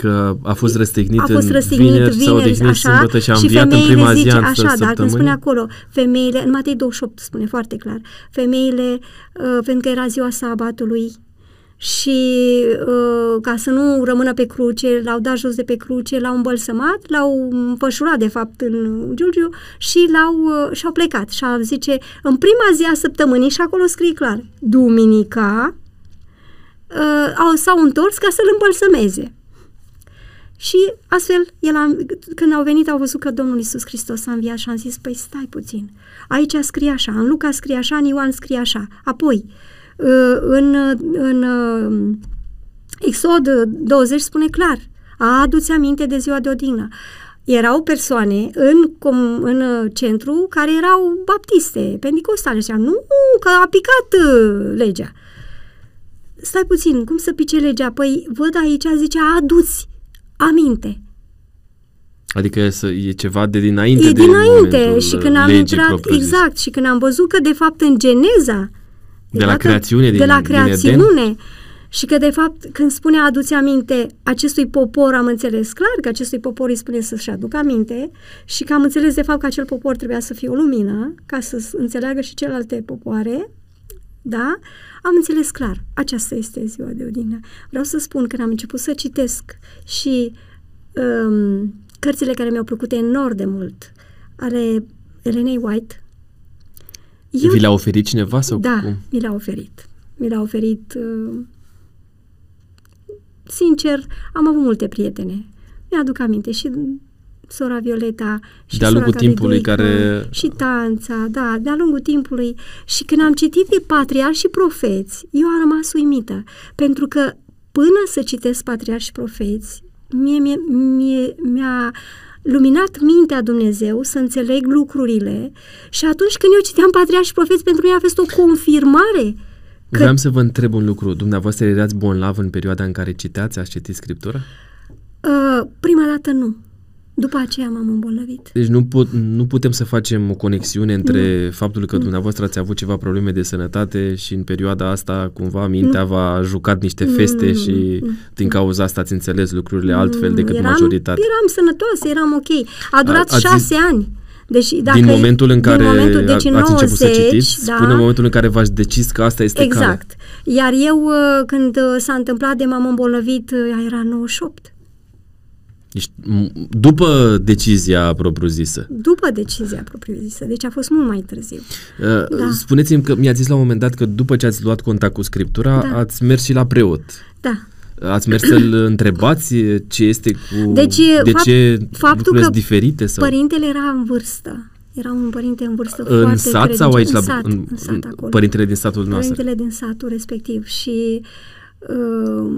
Că a fost răstignit, a fost în răstignit vineri, s-a vineri, odihnit așa, sâmbătă și a și înviat în femeile prima zi zice, a așa, dar când spune săptămânii. acolo, femeile, în Matei 28 spune foarte clar, femeile, uh, pentru că era ziua sabatului și uh, ca să nu rămână pe cruce, l-au dat jos de pe cruce, l-au îmbălsămat, l-au împășurat de fapt în Giurgiu și l-au uh, și-au plecat. Și a zice, în prima zi a săptămânii, și acolo scrie clar, duminica, uh, au, s-au întors ca să-l îmbălsămeze. Și astfel, el a, când au venit, au văzut că Domnul Isus Hristos a înviat și am zis, păi stai puțin, aici scrie așa, în Luca scrie așa, în Ioan scrie așa. Apoi, uh, în, în uh, Exod 20 spune clar, adu-ți aminte de ziua de odihnă. Erau persoane în, com, în uh, centru care erau baptiste, pentecostale, și nu, că a picat uh, legea. Stai puțin, cum să pice legea? Păi văd aici, zice, adu-ți aminte. Adică să, e ceva de dinainte E de dinainte momentul și când am legii intrat, propriu-zis. exact, și când am văzut că de fapt în Geneza, De la dacă- creațiune, de din- la din Eden? creațiune, și că de fapt când spune aduți aminte acestui popor, am înțeles clar că acestui popor îi spune să-și aducă aminte și că am înțeles de fapt că acel popor trebuia să fie o lumină ca să s- înțeleagă și celelalte popoare, da? Am înțeles clar. Aceasta este ziua de odihnă. Vreau să spun că am început să citesc și um, cărțile care mi-au plăcut enorm de mult, ale Elenei White. Vi le-a oferit cineva sau Da, cum? mi le-a oferit. Mi le-a oferit... Uh, sincer, am avut multe prietene. Mi-aduc aminte și sora Violeta și de-a sora lungul timpului Caliduică, care... și Tanța, da, de-a lungul timpului. Și când am citit de patriarhi și profeți, eu am rămas uimită, pentru că până să citesc patriarhi și profeți, mie, mie, mie, mi-a luminat mintea Dumnezeu să înțeleg lucrurile și atunci când eu citeam patriarhi și profeți, pentru mine a fost o confirmare Că... Vreau să vă întreb un lucru. Dumneavoastră erați bonlav în perioada în care citeați, ați citit Scriptura? Uh, prima dată nu. După aceea m-am îmbolnăvit. Deci nu, put, nu putem să facem o conexiune între nu. faptul că nu. dumneavoastră ați avut ceva probleme de sănătate și în perioada asta cumva mintea nu. v-a jucat niște feste nu, și nu, din cauza asta ați înțeles lucrurile altfel decât eram, majoritatea. Eram sănătoasă, eram ok. A durat a, șase zis... ani. Deci, dacă din momentul în care momentul, deci în ați 90, început să citiți da, până în momentul în care v-ați decis că asta este Exact. Calea. Iar eu, uh, când uh, s-a întâmplat de m-am îmbolnăvit, uh, era 98. Deci, după decizia propriu-zisă. După decizia propriu-zisă, deci a fost mult mai târziu. Uh, da. Spuneți-mi că mi-ați zis la un moment dat că după ce ați luat contact cu Scriptura, da. ați mers și la preot. Da. Ați mers să-l întrebați ce este cu... Deci, de fapt, ce faptul că diferite? Sau? părintele era în vârstă. Era un părinte în vârstă în foarte sat credincios. sau aici? În la, sat, în, în sat acolo. Părintele din satul nostru? Părintele din satul respectiv. Și uh,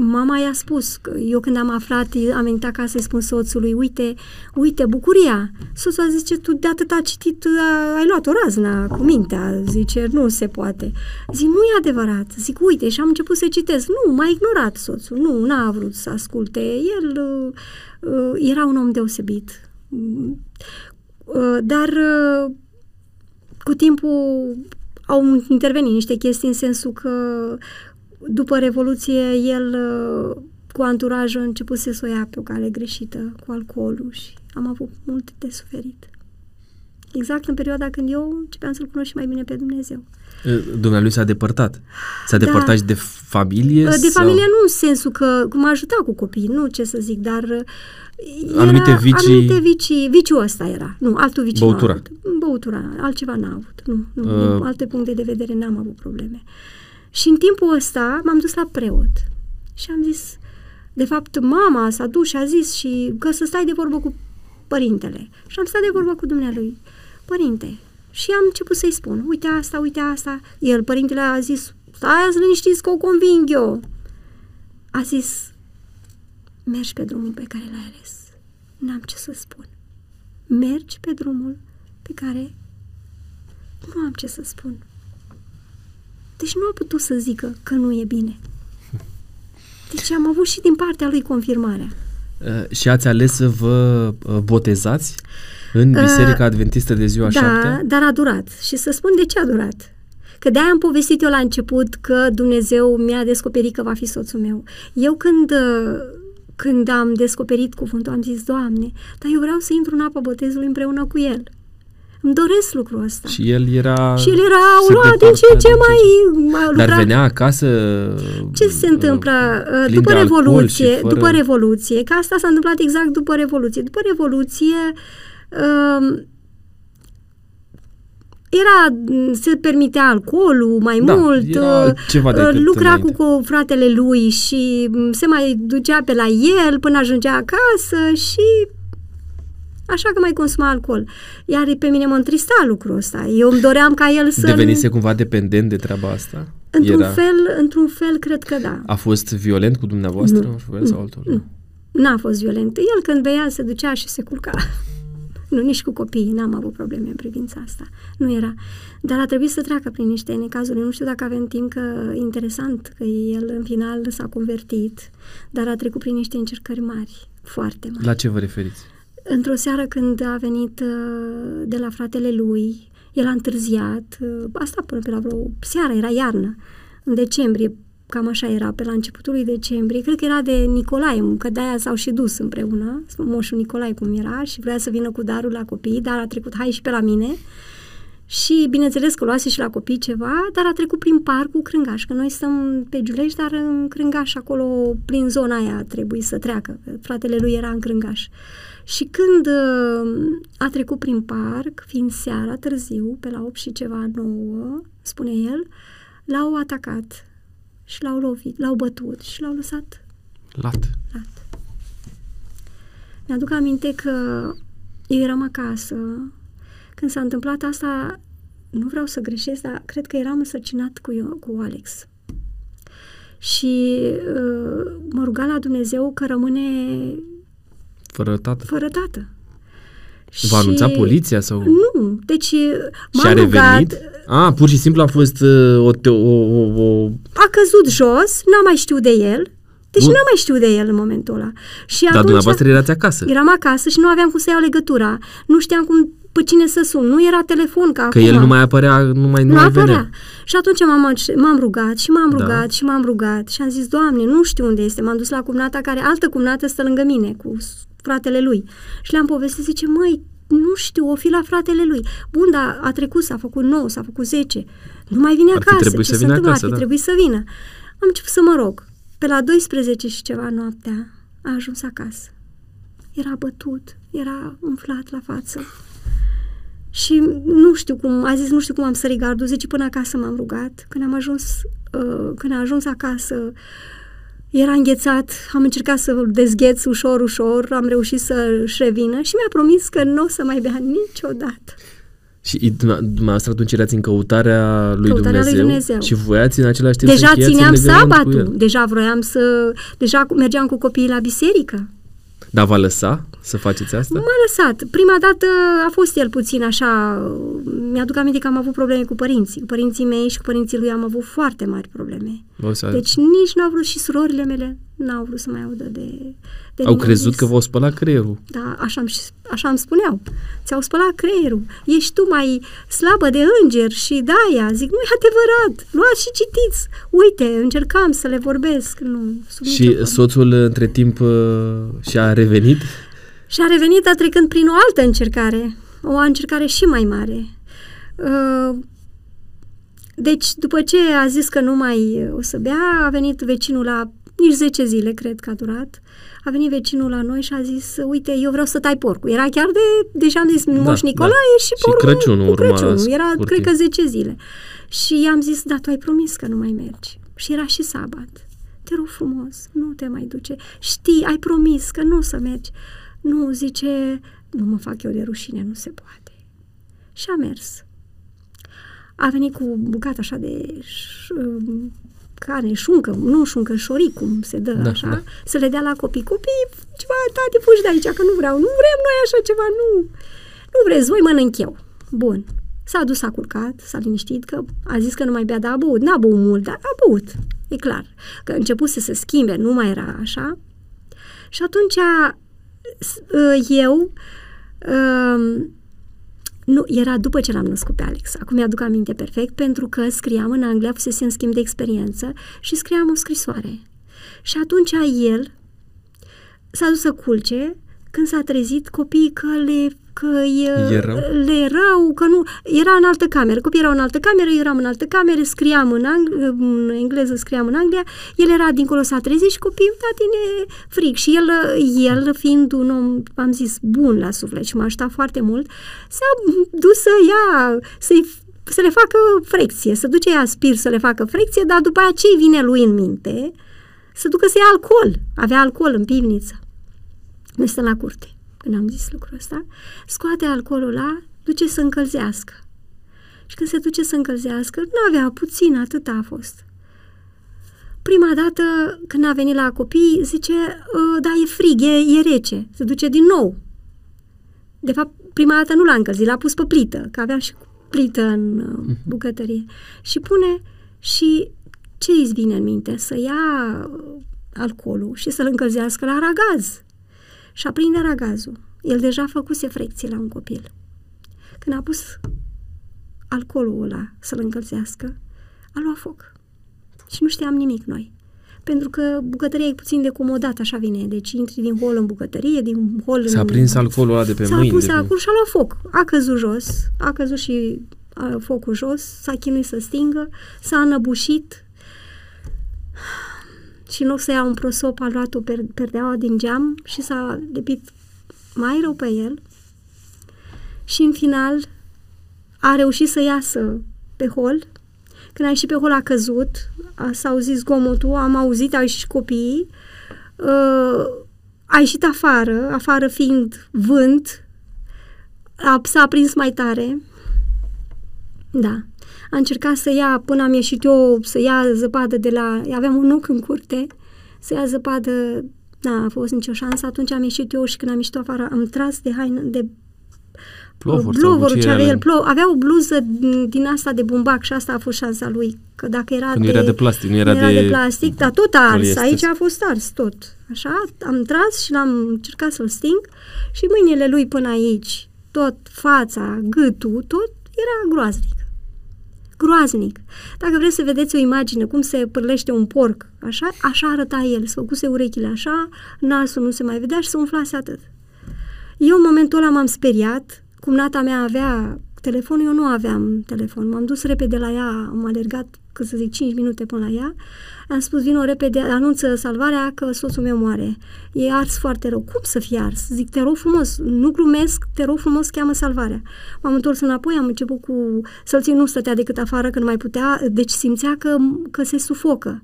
mama i-a spus, că eu când am aflat, am venit acasă să-i spun soțului, uite, uite, bucuria. Soțul a zis, tu de atât a citit, ai luat o razna cu mintea. Zice, nu se poate. Zic, nu e adevărat. Zic, uite, și am început să citesc. Nu, m-a ignorat soțul. Nu, n-a vrut să asculte. El uh, uh, era un om deosebit. Uh, dar uh, cu timpul au intervenit niște chestii în sensul că după Revoluție, el uh, cu anturajul a început să o ia pe o cale greșită cu alcoolul și am avut multe de suferit. Exact în perioada când eu începeam să-L cunosc și mai bine pe Dumnezeu. Dumnealui s-a depărtat. S-a da. depărtat și de familie? De sau? familie nu în sensul că m-a ajutat cu copiii, nu ce să zic, dar era, anumite vicii... Anumite vicii, viciul ăsta era. Nu, altul vicii Băutura. Avut. Băutura, altceva n-a avut. Nu, nu, uh. alte puncte de vedere n-am avut probleme. Uh, și în timpul ăsta m-am dus la preot și am zis, de fapt, mama s-a dus și a zis și că să stai de vorbă cu părintele. Și am stat de vorbă cu dumnealui. Părinte, și am început să-i spun, uite asta, uite asta. El, părintele, a zis, stai să liniștiți că o conving eu. A zis, mergi pe drumul pe care l-ai ales. N-am ce să spun. Mergi pe drumul pe care nu am ce să spun. Deci nu a putut să zică că nu e bine. Deci am avut și din partea lui confirmarea. Uh, și ați ales să vă uh, botezați în uh, Biserica uh, Adventistă de ziua da, șaptea? dar a durat. Și să spun de ce a durat. Că de-aia am povestit eu la început că Dumnezeu mi-a descoperit că va fi soțul meu. Eu când, uh, când am descoperit cuvântul, am zis, Doamne, dar eu vreau să intru în apa botezului împreună cu El. Îmi doresc lucrul ăsta. Și el era... Și el era luat din ce ce mai... mai Dar venea acasă... Ce se întâmplă? Uh, după Revoluție, fără... după Revoluție, că asta s-a întâmplat exact după Revoluție. După Revoluție... Uh, era, se permitea alcoolul mai da, mult, era ceva uh, lucra înainte. cu, cu fratele lui și se mai ducea pe la el până ajungea acasă și așa că mai consuma alcool. Iar pe mine mă întrista lucrul ăsta. Eu îmi doream ca el să... Devenise cumva dependent de treaba asta? Într-un, Era... fel, într-un fel, cred că da. A fost violent cu dumneavoastră? Nu, fel sau altul? Nu. N-a fost violent. El când bea se ducea și se culca. Nu, nici cu copiii, n-am avut probleme în privința asta. Nu era. Dar a trebuit să treacă prin niște necazuri. Nu știu dacă avem timp, că interesant că el în final s-a convertit, dar a trecut prin niște încercări mari, foarte mari. La ce vă referiți? Într-o seară când a venit uh, de la fratele lui, el a întârziat, uh, asta până pe la vreo seară, era iarnă, în decembrie, cam așa era, pe la începutul lui decembrie, cred că era de Nicolae, că de-aia s-au și dus împreună, moșul Nicolae cum era, și vrea să vină cu darul la copii, dar a trecut, hai și pe la mine, și bineînțeles că luase și la copii ceva, dar a trecut prin parcul Crângaș, că noi stăm pe Giulești, dar în Crângaș, acolo, prin zona aia, trebuie să treacă. Fratele lui era în Crângaș. Și când uh, a trecut prin parc, fiind seara, târziu, pe la 8 și ceva, 9, spune el, l-au atacat și l-au lovit, l-au bătut și l-au lăsat lat. lat. Mi-aduc aminte că eu eram acasă. Când s-a întâmplat asta, nu vreau să greșesc, dar cred că eram însărcinat cu, eu, cu Alex. Și uh, mă ruga la Dumnezeu că rămâne Fără tată. fără tată. V-a anunțat poliția sau... Nu, deci Și a m-am revenit? rugat, A, pur și simplu a fost uh, o, te- o, o, o... a căzut jos, n-am mai știut de el, deci Bun. n-am mai știut de el în momentul ăla. Și Dar atunci dumneavoastră erați acasă. eram acasă și nu aveam cum să iau legătura. Nu știam cum pe cine să sun. Nu era telefon ca Că acum. el nu mai apărea, nu mai, nu nu mai apărea. venea. Și atunci m-am, m-am rugat și m-am Da. rugat și m-am rugat și am zis, Doamne, nu știu unde este. M-am dus la cumnata care, altă cumnată stă lângă mine cu s- fratele lui. Și le-am povestit, zice, măi, nu știu, o fi la fratele lui. Bun, dar a trecut, s-a făcut 9, s-a făcut 10. Nu mai vine Ar fi acasă. trebuit Ce să se vină întâmplă? acasă, Ar fi da. trebuit să vină. Am început să mă rog. Pe la 12 și ceva noaptea a ajuns acasă. Era bătut, era umflat la față. Și nu știu cum, a zis, nu știu cum am sărit gardul, zice, până acasă m-am rugat. Când am ajuns, uh, când a ajuns acasă, era înghețat, am încercat să-l dezgheț ușor, ușor, am reușit să-și revină și mi-a promis că nu o să mai bea niciodată. Și i- dumne- dumneavoastră atunci erați în căutarea lui, Căutarea lui Dumnezeu, Dumnezeu. și voiați în același timp Deja să încheiați țineam un legământ cu sabatul, el. deja vroiam să, deja cu- mergeam cu copiii la biserică. Dar va lăsa să faceți asta? M-a lăsat. Prima dată a fost el puțin așa, mi-aduc aminte că am avut probleme cu părinții. Cu părinții mei și cu părinții lui am avut foarte mari probleme. O să... Deci nici n-au vrut și surorile mele n-au vrut să mai audă de, de Au mine. crezut Zis, că v-au spălat creierul. Da, așa, îmi, așa îmi spuneau. Ți-au spălat creierul. Ești tu mai slabă de înger și de-aia. Zic, nu e adevărat. Luați și citiți. Uite, încercam să le vorbesc. Nu, sub nicio Și formă. soțul între timp uh, și-a revenit? Și a revenit a trecând prin o altă încercare, o încercare și mai mare. Uh, Deci, după ce a zis că nu mai o să bea, a venit vecinul la, nici 10 zile, cred că a durat, a venit vecinul la noi și a zis, uite, eu vreau să tai porcul. Era chiar de, deja am zis, Moș Nicolae da. și Și porcul Crăciunul cu urma Crăciunul. Era, scurt cred că timp. 10 zile. Și i-am zis, da, tu ai promis că nu mai mergi. Și era și sabat. Te rog frumos, nu te mai duce. Știi, ai promis că nu o să mergi. Nu, zice, nu mă fac eu de rușine, nu se poate. Și a mers. A venit cu bucată așa de ș, carne, șuncă, nu șuncă, șoric, cum se dă Da, așa, da. să le dea la copii. Copii, ceva, tati, fugi de aici, că nu vreau, nu vrem noi așa ceva, nu. Nu vreți, voi mănânc eu. Bun. S-a dus, a culcat, s-a liniștit, că a zis că nu mai bea, dar a băut. N-a băut mult, dar a băut. E clar. Că a început să se schimbe, nu mai era așa. Și atunci s- eu um, nu, era după ce l-am născut pe Alex. Acum mi-aduc aminte perfect, pentru că scriam în Anglia, fusese în schimb de experiență și scriam o scrisoare. Și atunci el s-a dus să culce, când s-a trezit copiii că le că e, Erau? le rău, că nu, era în altă cameră, copiii erau în altă cameră, eu eram în altă cameră, scriam în, Ang- în engleză, scriam în Anglia, el era dincolo, s-a trezit și copiii, tine fric. Și el, el fiind un om, am zis, bun la suflet și m-a ajutat foarte mult, s-a dus să ia, să-i să le facă frecție, să duce ea spir să le facă frecție, dar după aceea ce vine lui în minte? Să ducă să ia alcool. Avea alcool în pivniță. Noi stăm la curte, când am zis lucrul ăsta. Scoate alcoolul ăla, duce să încălzească. Și când se duce să încălzească, nu avea puțin, atât a fost. Prima dată, când a venit la copii, zice, "Ă, da, e frig, e, e rece. Se duce din nou. De fapt, prima dată nu l-a încălzit, l-a pus pe plită, că aveam și plită în uh, bucătărie. Și pune și ce îți vine în minte? Să ia uh, alcoolul și să-l încălzească la ragaz. Și aprinde ragazul. El deja făcuse frecție la un copil. Când a pus alcoolul ăla să-l încălzească, a luat foc. Și nu știam nimic noi. Pentru că bucătăria e puțin decomodat, așa vine. Deci intri din hol în bucătărie, din hol în... S-a prins alcoolul ăla de pe S-a mâini. pus de pe- acolo și a luat foc. A căzut jos, a căzut și a, focul jos, s-a chinuit să stingă, s-a înăbușit și în loc să ia un prosop, a luat o per- perdeaua din geam și s-a lipit mai rău pe el și în final a reușit să iasă pe hol. Când a ieșit pe hol a căzut, a, s-a auzit zgomotul, am auzit, au ieșit și copiii, uh, a a ieșit afară, afară fiind vânt, a, s-a aprins mai tare. Da. A încercat să ia, până am ieșit eu, să ia zăpadă de la... Aveam un nuc în curte, să ia zăpadă n-a fost nicio șansă. Atunci am ieșit eu și când am ieșit afară am tras de haină, de Plovuri Bloverul ce avea el, plov, avea o bluză din asta de bumbac și asta a fost șansa lui. Că dacă era, Când de, era de plastic, nu era, era de, de plastic, dar tot a ars. poliester. Aici a fost ars tot. Așa, am tras și l-am încercat să-l sting și mâinile lui până aici, tot fața, gâtul, tot era groaznic. Groaznic. Dacă vreți să vedeți o imagine cum se pârlește un porc, așa, așa arăta el. Se făcuse urechile așa, nasul nu se mai vedea și se umflase atât. Eu în momentul ăla m-am speriat, cum nata mea avea telefon, eu nu aveam telefon. M-am dus repede la ea, am alergat, cât să zic, 5 minute până la ea. Am spus, vino repede, anunță salvarea că soțul meu moare. E ars foarte rău. Cum să fie ars? Zic, te rog frumos, nu glumesc, te rog frumos, cheamă salvarea. M-am întors înapoi, am început cu... Să-l țin, nu stătea decât afară, că nu mai putea, deci simțea că, că se sufocă.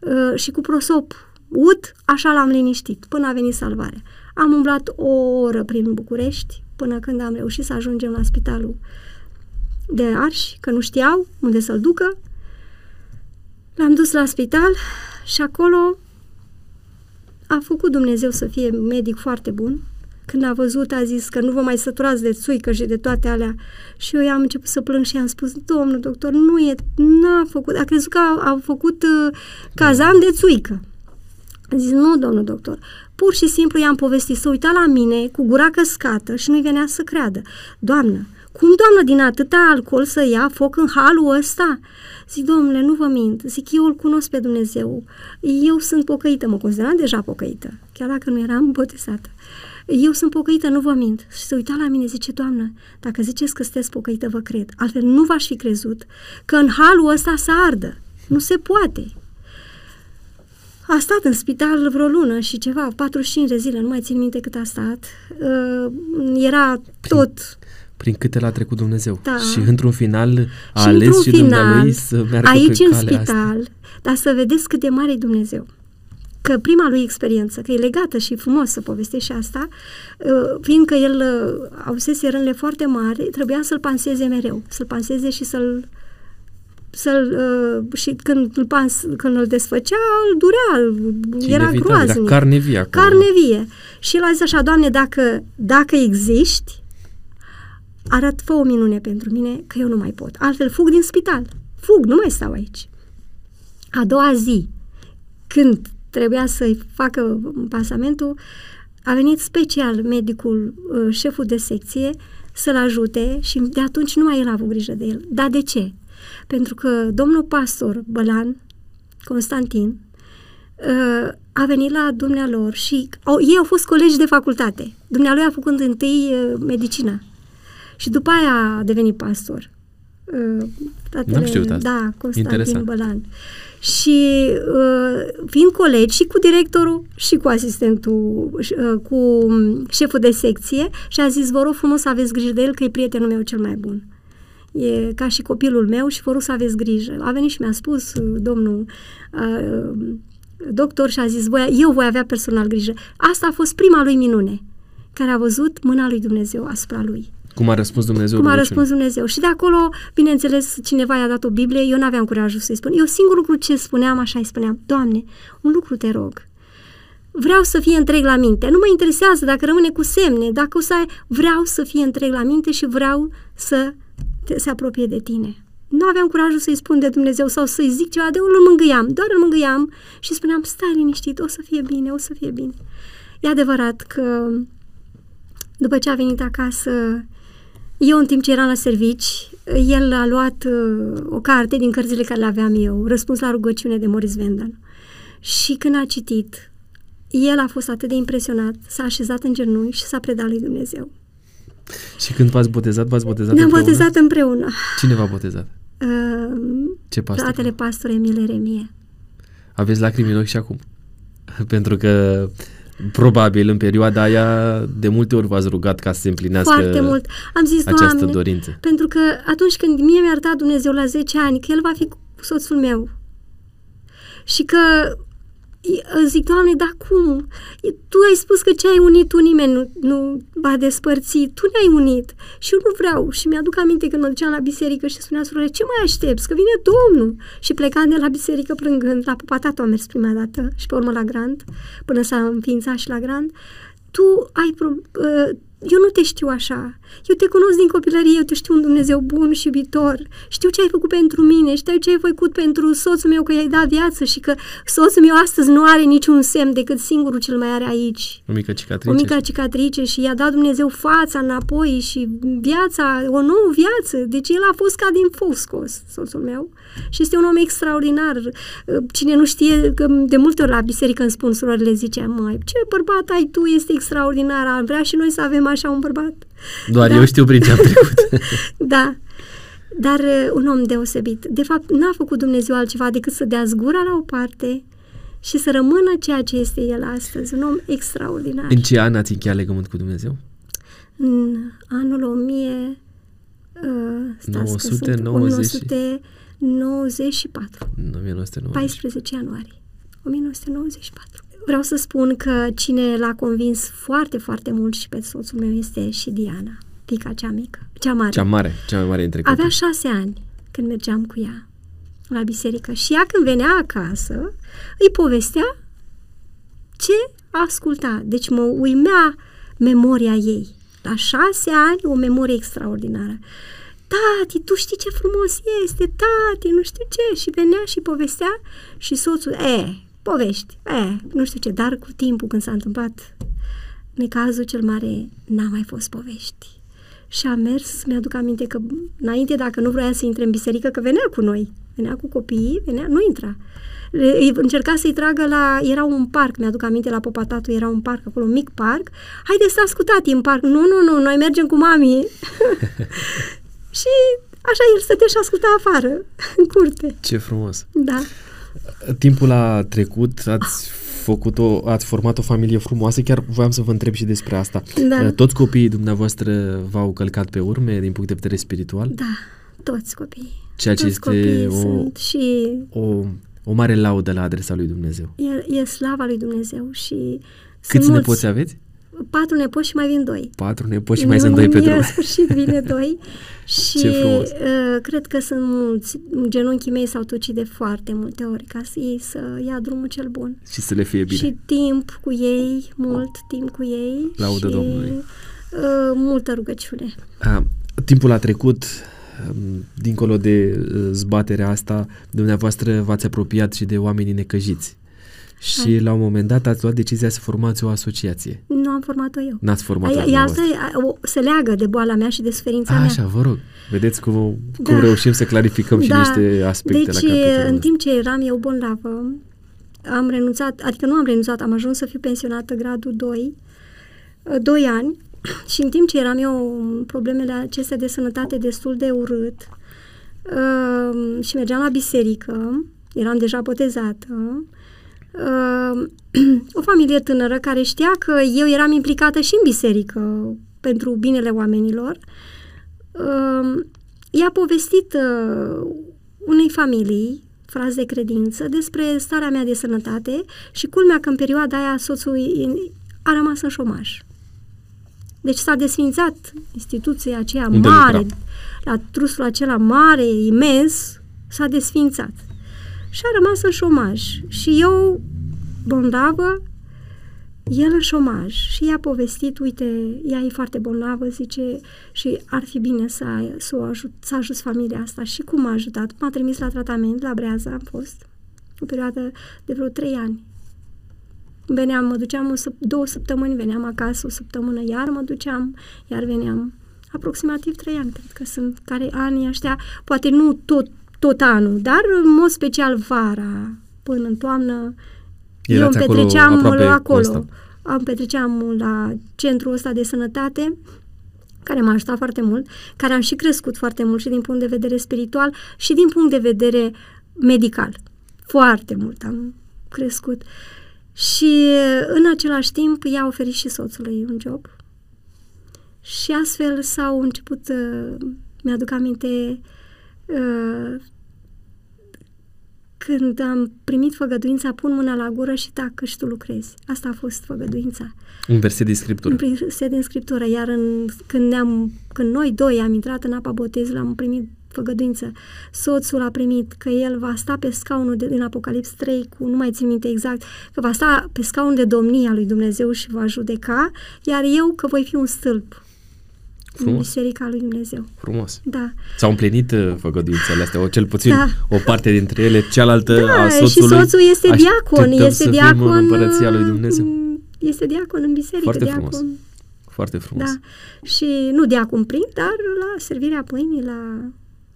Uh, și cu prosop ud, așa l-am liniștit, până a venit salvarea. Am umblat o oră prin București, până când am reușit să ajungem la spitalul de Arși, că nu știau unde să-l ducă. L-am dus la spital și acolo a făcut Dumnezeu să fie medic foarte bun. Când a văzut, a zis că nu vă mai săturați de țuică și de toate alea. Și eu i-am început să plâng și i-am spus, domnul doctor, nu e, n-a făcut, a crezut că a, a făcut uh, cazan de țuică. A zis, nu, domnul doctor, pur și simplu i-am povestit, să uita la mine cu gura căscată și nu-i venea să creadă. Doamnă, cum, doamnă, din atâta alcool să ia foc în halul ăsta? Zic, domnule, nu vă mint. Zic, eu îl cunosc pe Dumnezeu. Eu sunt pocăită, mă consideram deja pocăită, chiar dacă nu eram botezată. Eu sunt pocăită, nu vă mint. Și se uita la mine, zice, doamnă, dacă ziceți că sunteți pocăită, vă cred. Altfel nu v-aș fi crezut că în halul ăsta să ardă. Nu se poate. A stat în spital vreo lună și ceva, 45 de zile, nu mai țin minte cât a stat. Uh, era tot... Prin câte l-a trecut Dumnezeu. Da. Și într-un final a și ales într-un și final, dumnealui să meargă aici pe în calea spital, asta. dar să vedeți cât de mare e Dumnezeu. Că prima lui experiență, că e legată și frumos să povestești și asta, uh, fiindcă el uh, avusese rânle foarte mari, trebuia să-l panseze mereu, să-l panseze și să-l să-l, uh, și când îl, pans, când îl desfăcea, îl durea, era Inevitabil, groaznic. Era carne vie acolo. Carne vie. Și el a zis așa, Doamne, dacă, dacă existi, arăt, fă o minune pentru mine, că eu nu mai pot. Altfel fug din spital. Fug, nu mai stau aici. A doua zi, când trebuia să-i facă pasamentul, a venit special medicul, uh, șeful de secție, să-l ajute și de atunci nu mai el a avut grijă de el. Dar de ce? Pentru că domnul pastor Bălan, Constantin, uh, a venit la dumnealor și au, ei au fost colegi de facultate. Dumnealui a făcut întâi uh, medicină și după aia a devenit pastor. Uh, N-am știut asta. Da, Constantin Interesant. Bălan. Și uh, fiind colegi și cu directorul și cu asistentul, uh, cu șeful de secție și a zis, vă rog frumos să aveți grijă de el că e prietenul meu cel mai bun. E ca și copilul meu și vă rog să aveți grijă. A venit și mi-a spus uh, domnul uh, doctor și a zis, voi, eu voi avea personal grijă. Asta a fost prima lui minune, care a văzut mâna lui Dumnezeu asupra lui. Cum a răspuns Dumnezeu Cum a rugăciunii? răspuns Dumnezeu. Și de acolo, bineînțeles, cineva i-a dat o Biblie, eu nu aveam curajul să-i spun. Eu singur lucru ce spuneam, așa îi spuneam, Doamne, un lucru te rog, vreau să fie întreg la minte. Nu mă interesează dacă rămâne cu semne, dacă o să ai, vreau să fie întreg la minte și vreau să te, se apropie de tine. Nu aveam curajul să-i spun de Dumnezeu sau să-i zic ceva, de îl mângâiam, doar îl mângâiam și spuneam, stai liniștit, o să fie bine, o să fie bine. E adevărat că după ce a venit acasă, eu în timp ce eram la servici, el a luat uh, o carte din cărțile care le aveam eu, Răspuns la rugăciune de Moris Vendan. Și când a citit, el a fost atât de impresionat, s-a așezat în genunchi și s-a predat lui Dumnezeu. Și când v-ați botezat, v-ați botezat Ne-am împreună? botezat împreună. Cine v-a botezat? Uh, Ce pastor? fratele pastor Emil Eremie. Aveți lacrimi în ochi și acum. Pentru că probabil în perioada aia de multe ori v-ați rugat ca să se împlinească Foarte mult. Am zis, această Doamne, dorință. pentru că atunci când mie mi-a arătat Dumnezeu la 10 ani că el va fi cu soțul meu și că zic, Doamne, dar cum? Tu ai spus că ce ai unit tu nimeni nu, nu va despărți, tu ne-ai unit și eu nu vreau. Și mi-aduc aminte când mă duceam la biserică și spunea surorile, ce mai aștepți, că vine Domnul. Și plecam de la biserică plângând, la Popatato am mers prima dată și pe urmă la Grand, până s-a înființat și la Grand. Tu ai, pro- uh, eu nu te știu așa. Eu te cunosc din copilărie, eu te știu un Dumnezeu bun și iubitor. Știu ce ai făcut pentru mine, știu ce ai făcut pentru soțul meu, că i-ai dat viață și că soțul meu astăzi nu are niciun semn decât singurul cel mai are aici. O mică cicatrice. O mică cicatrice și i-a dat Dumnezeu fața înapoi și viața, o nouă viață. Deci el a fost ca din foc scos, soțul meu. Și este un om extraordinar. Cine nu știe, că de multe ori la biserică îmi spun surorile, zice, măi, ce bărbat ai tu, este extraordinar, am vrea și noi să avem așa un bărbat. Doar da. eu știu prin ce am trecut. da. Dar uh, un om deosebit. De fapt, n-a făcut Dumnezeu altceva decât să dea zgura la o parte și să rămână ceea ce este el astăzi. Un om extraordinar. În ce an ați încheiat legământ cu Dumnezeu? În anul 1000... Uh, 990... 1994. 1994. 14 ianuarie 1994. Vreau să spun că cine l-a convins foarte, foarte mult și pe soțul meu este și Diana, fica cea mică, cea mare. Cea mare, cea mai mare dintre copii. Avea șase ani când mergeam cu ea la biserică și ea când venea acasă îi povestea ce asculta. Deci mă uimea memoria ei. La șase ani, o memorie extraordinară tati, tu știi ce frumos este, tati, nu știu ce. Și venea și povestea și soțul, e, povești, e, nu știu ce, dar cu timpul când s-a întâmplat necazul cel mare, n-a mai fost povești. Și a mers, mi-aduc aminte că înainte, dacă nu vroia să intre în biserică, că venea cu noi, venea cu copiii, venea, nu intra. Încerca să-i tragă la, era un parc, mi-aduc aminte, la Popatatu era un parc, acolo un mic parc. Haide, stați cu tati în parc. Nu, nu, nu, noi mergem cu mami. Și așa el stătea și asculta afară, în curte. Ce frumos! Da. Timpul a trecut, ați făcut o, ați format o familie frumoasă, chiar voiam să vă întreb și despre asta. Da. Toți copiii dumneavoastră v-au călcat pe urme din punct de vedere spiritual? Da, toți copiii. Ceea ce toți este o, sunt și o, o mare laudă la adresa lui Dumnezeu. E, e slava lui Dumnezeu și Câți nepoți aveți? Patru nepoți și mai vin doi. Patru nepoți și mai sunt doi pe drum. În sfârșit vine doi și uh, cred că sunt mulți. Genunchii mei s-au tucit de foarte multe ori ca să ei să ia drumul cel bun. Și să le fie bine. Și timp cu ei, mult timp cu ei. Laudă și, Domnului. Uh, multă rugăciune. A, timpul a trecut, um, dincolo de uh, zbaterea asta, dumneavoastră v-ați apropiat și de oamenii necăjiți. Și Hai. la un moment dat ați luat decizia să formați o asociație. Nu am format-o eu. N-ați format-o Ea asta se leagă de boala mea și de suferința A, mea. Așa, vă rog. Vedeți cum, cum da. reușim să clarificăm și da. niște aspecte deci, la capitolul în timp ce eram eu bolnavă, am renunțat, adică nu am renunțat, am ajuns să fiu pensionată gradul 2, 2 ani și în timp ce eram eu problemele acestea de sănătate destul de urât uh, și mergeam la biserică, eram deja botezată, uh, o familie tânără care știa că eu eram implicată și în biserică pentru binele oamenilor, uh, i-a povestit uh, unei familii, frați de credință, despre starea mea de sănătate și culmea că în perioada aia soțul a rămas în șomaș. Deci s-a desfințat instituția aceea Unde mare, lucra? la trusul acela mare, imens, s-a desfințat și a rămas în șomaj. Și eu, bolnavă, el în șomaj și i-a povestit, uite, ea e foarte bolnavă, zice, și ar fi bine să, să o ajut, să ajut familia asta. Și cum m-a ajutat? M-a trimis la tratament, la Breaza am fost, o perioadă de vreo trei ani. Veneam, mă duceam o, două săptămâni, veneam acasă o săptămână, iar mă duceam, iar veneam. Aproximativ trei ani, cred că sunt, care anii ăștia, poate nu tot tot anul, dar în mod special vara, până în toamnă, Erați eu îmi petreceam acolo, acolo. acolo. Am petreceam la centrul ăsta de sănătate, care m-a ajutat foarte mult, care am și crescut foarte mult și din punct de vedere spiritual și din punct de vedere medical. Foarte mult am crescut. Și în același timp i-a oferit și soțului un job. Și astfel s-au început, uh, mi-aduc aminte, uh, când am primit făgăduința, pun mâna la gură și tac și tu lucrezi. Asta a fost făgăduința. Un verset din Scriptură. Un verset din Scriptură. Iar în, când, ne-am, când noi doi am intrat în apa botezului, am primit făgăduință. Soțul a primit că el va sta pe scaunul de, din Apocalips 3 cu, nu mai țin minte exact, că va sta pe scaunul de domnia lui Dumnezeu și va judeca, iar eu că voi fi un stâlp Frumos. în Biserica lui Dumnezeu. Frumos. Da. S-au împlinit uh, făgăduințele astea, o cel puțin da. o parte dintre ele, cealaltă da, a soțului. și soțul este diacon, este diacon în împărăția lui Dumnezeu. Este diacon în biserică, Foarte diacon. frumos. Foarte frumos. Da. Și nu diacon prin, dar la servirea pâinii, la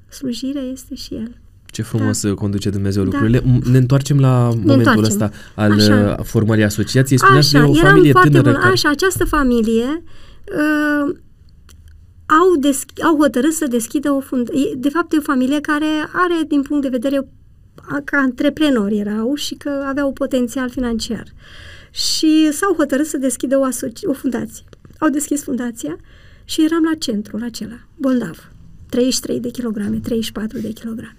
slujire este și el. Ce frumos da. conduce Dumnezeu da. lucrurile. Ne întoarcem la ne momentul întoarcem. ăsta al așa. Uh, formării asociației. Spuneați așa, de o familie tânără. Bun. Care... Așa, această familie uh, au, deschi- au hotărât să deschidă o fundație. De fapt, e o familie care are, din punct de vedere ca antreprenori erau și că aveau potențial financiar. Și s-au hotărât să deschidă o, asoci- o fundație. Au deschis fundația și eram la centrul acela, bolnav. 33 de kilograme, 34 de kilograme.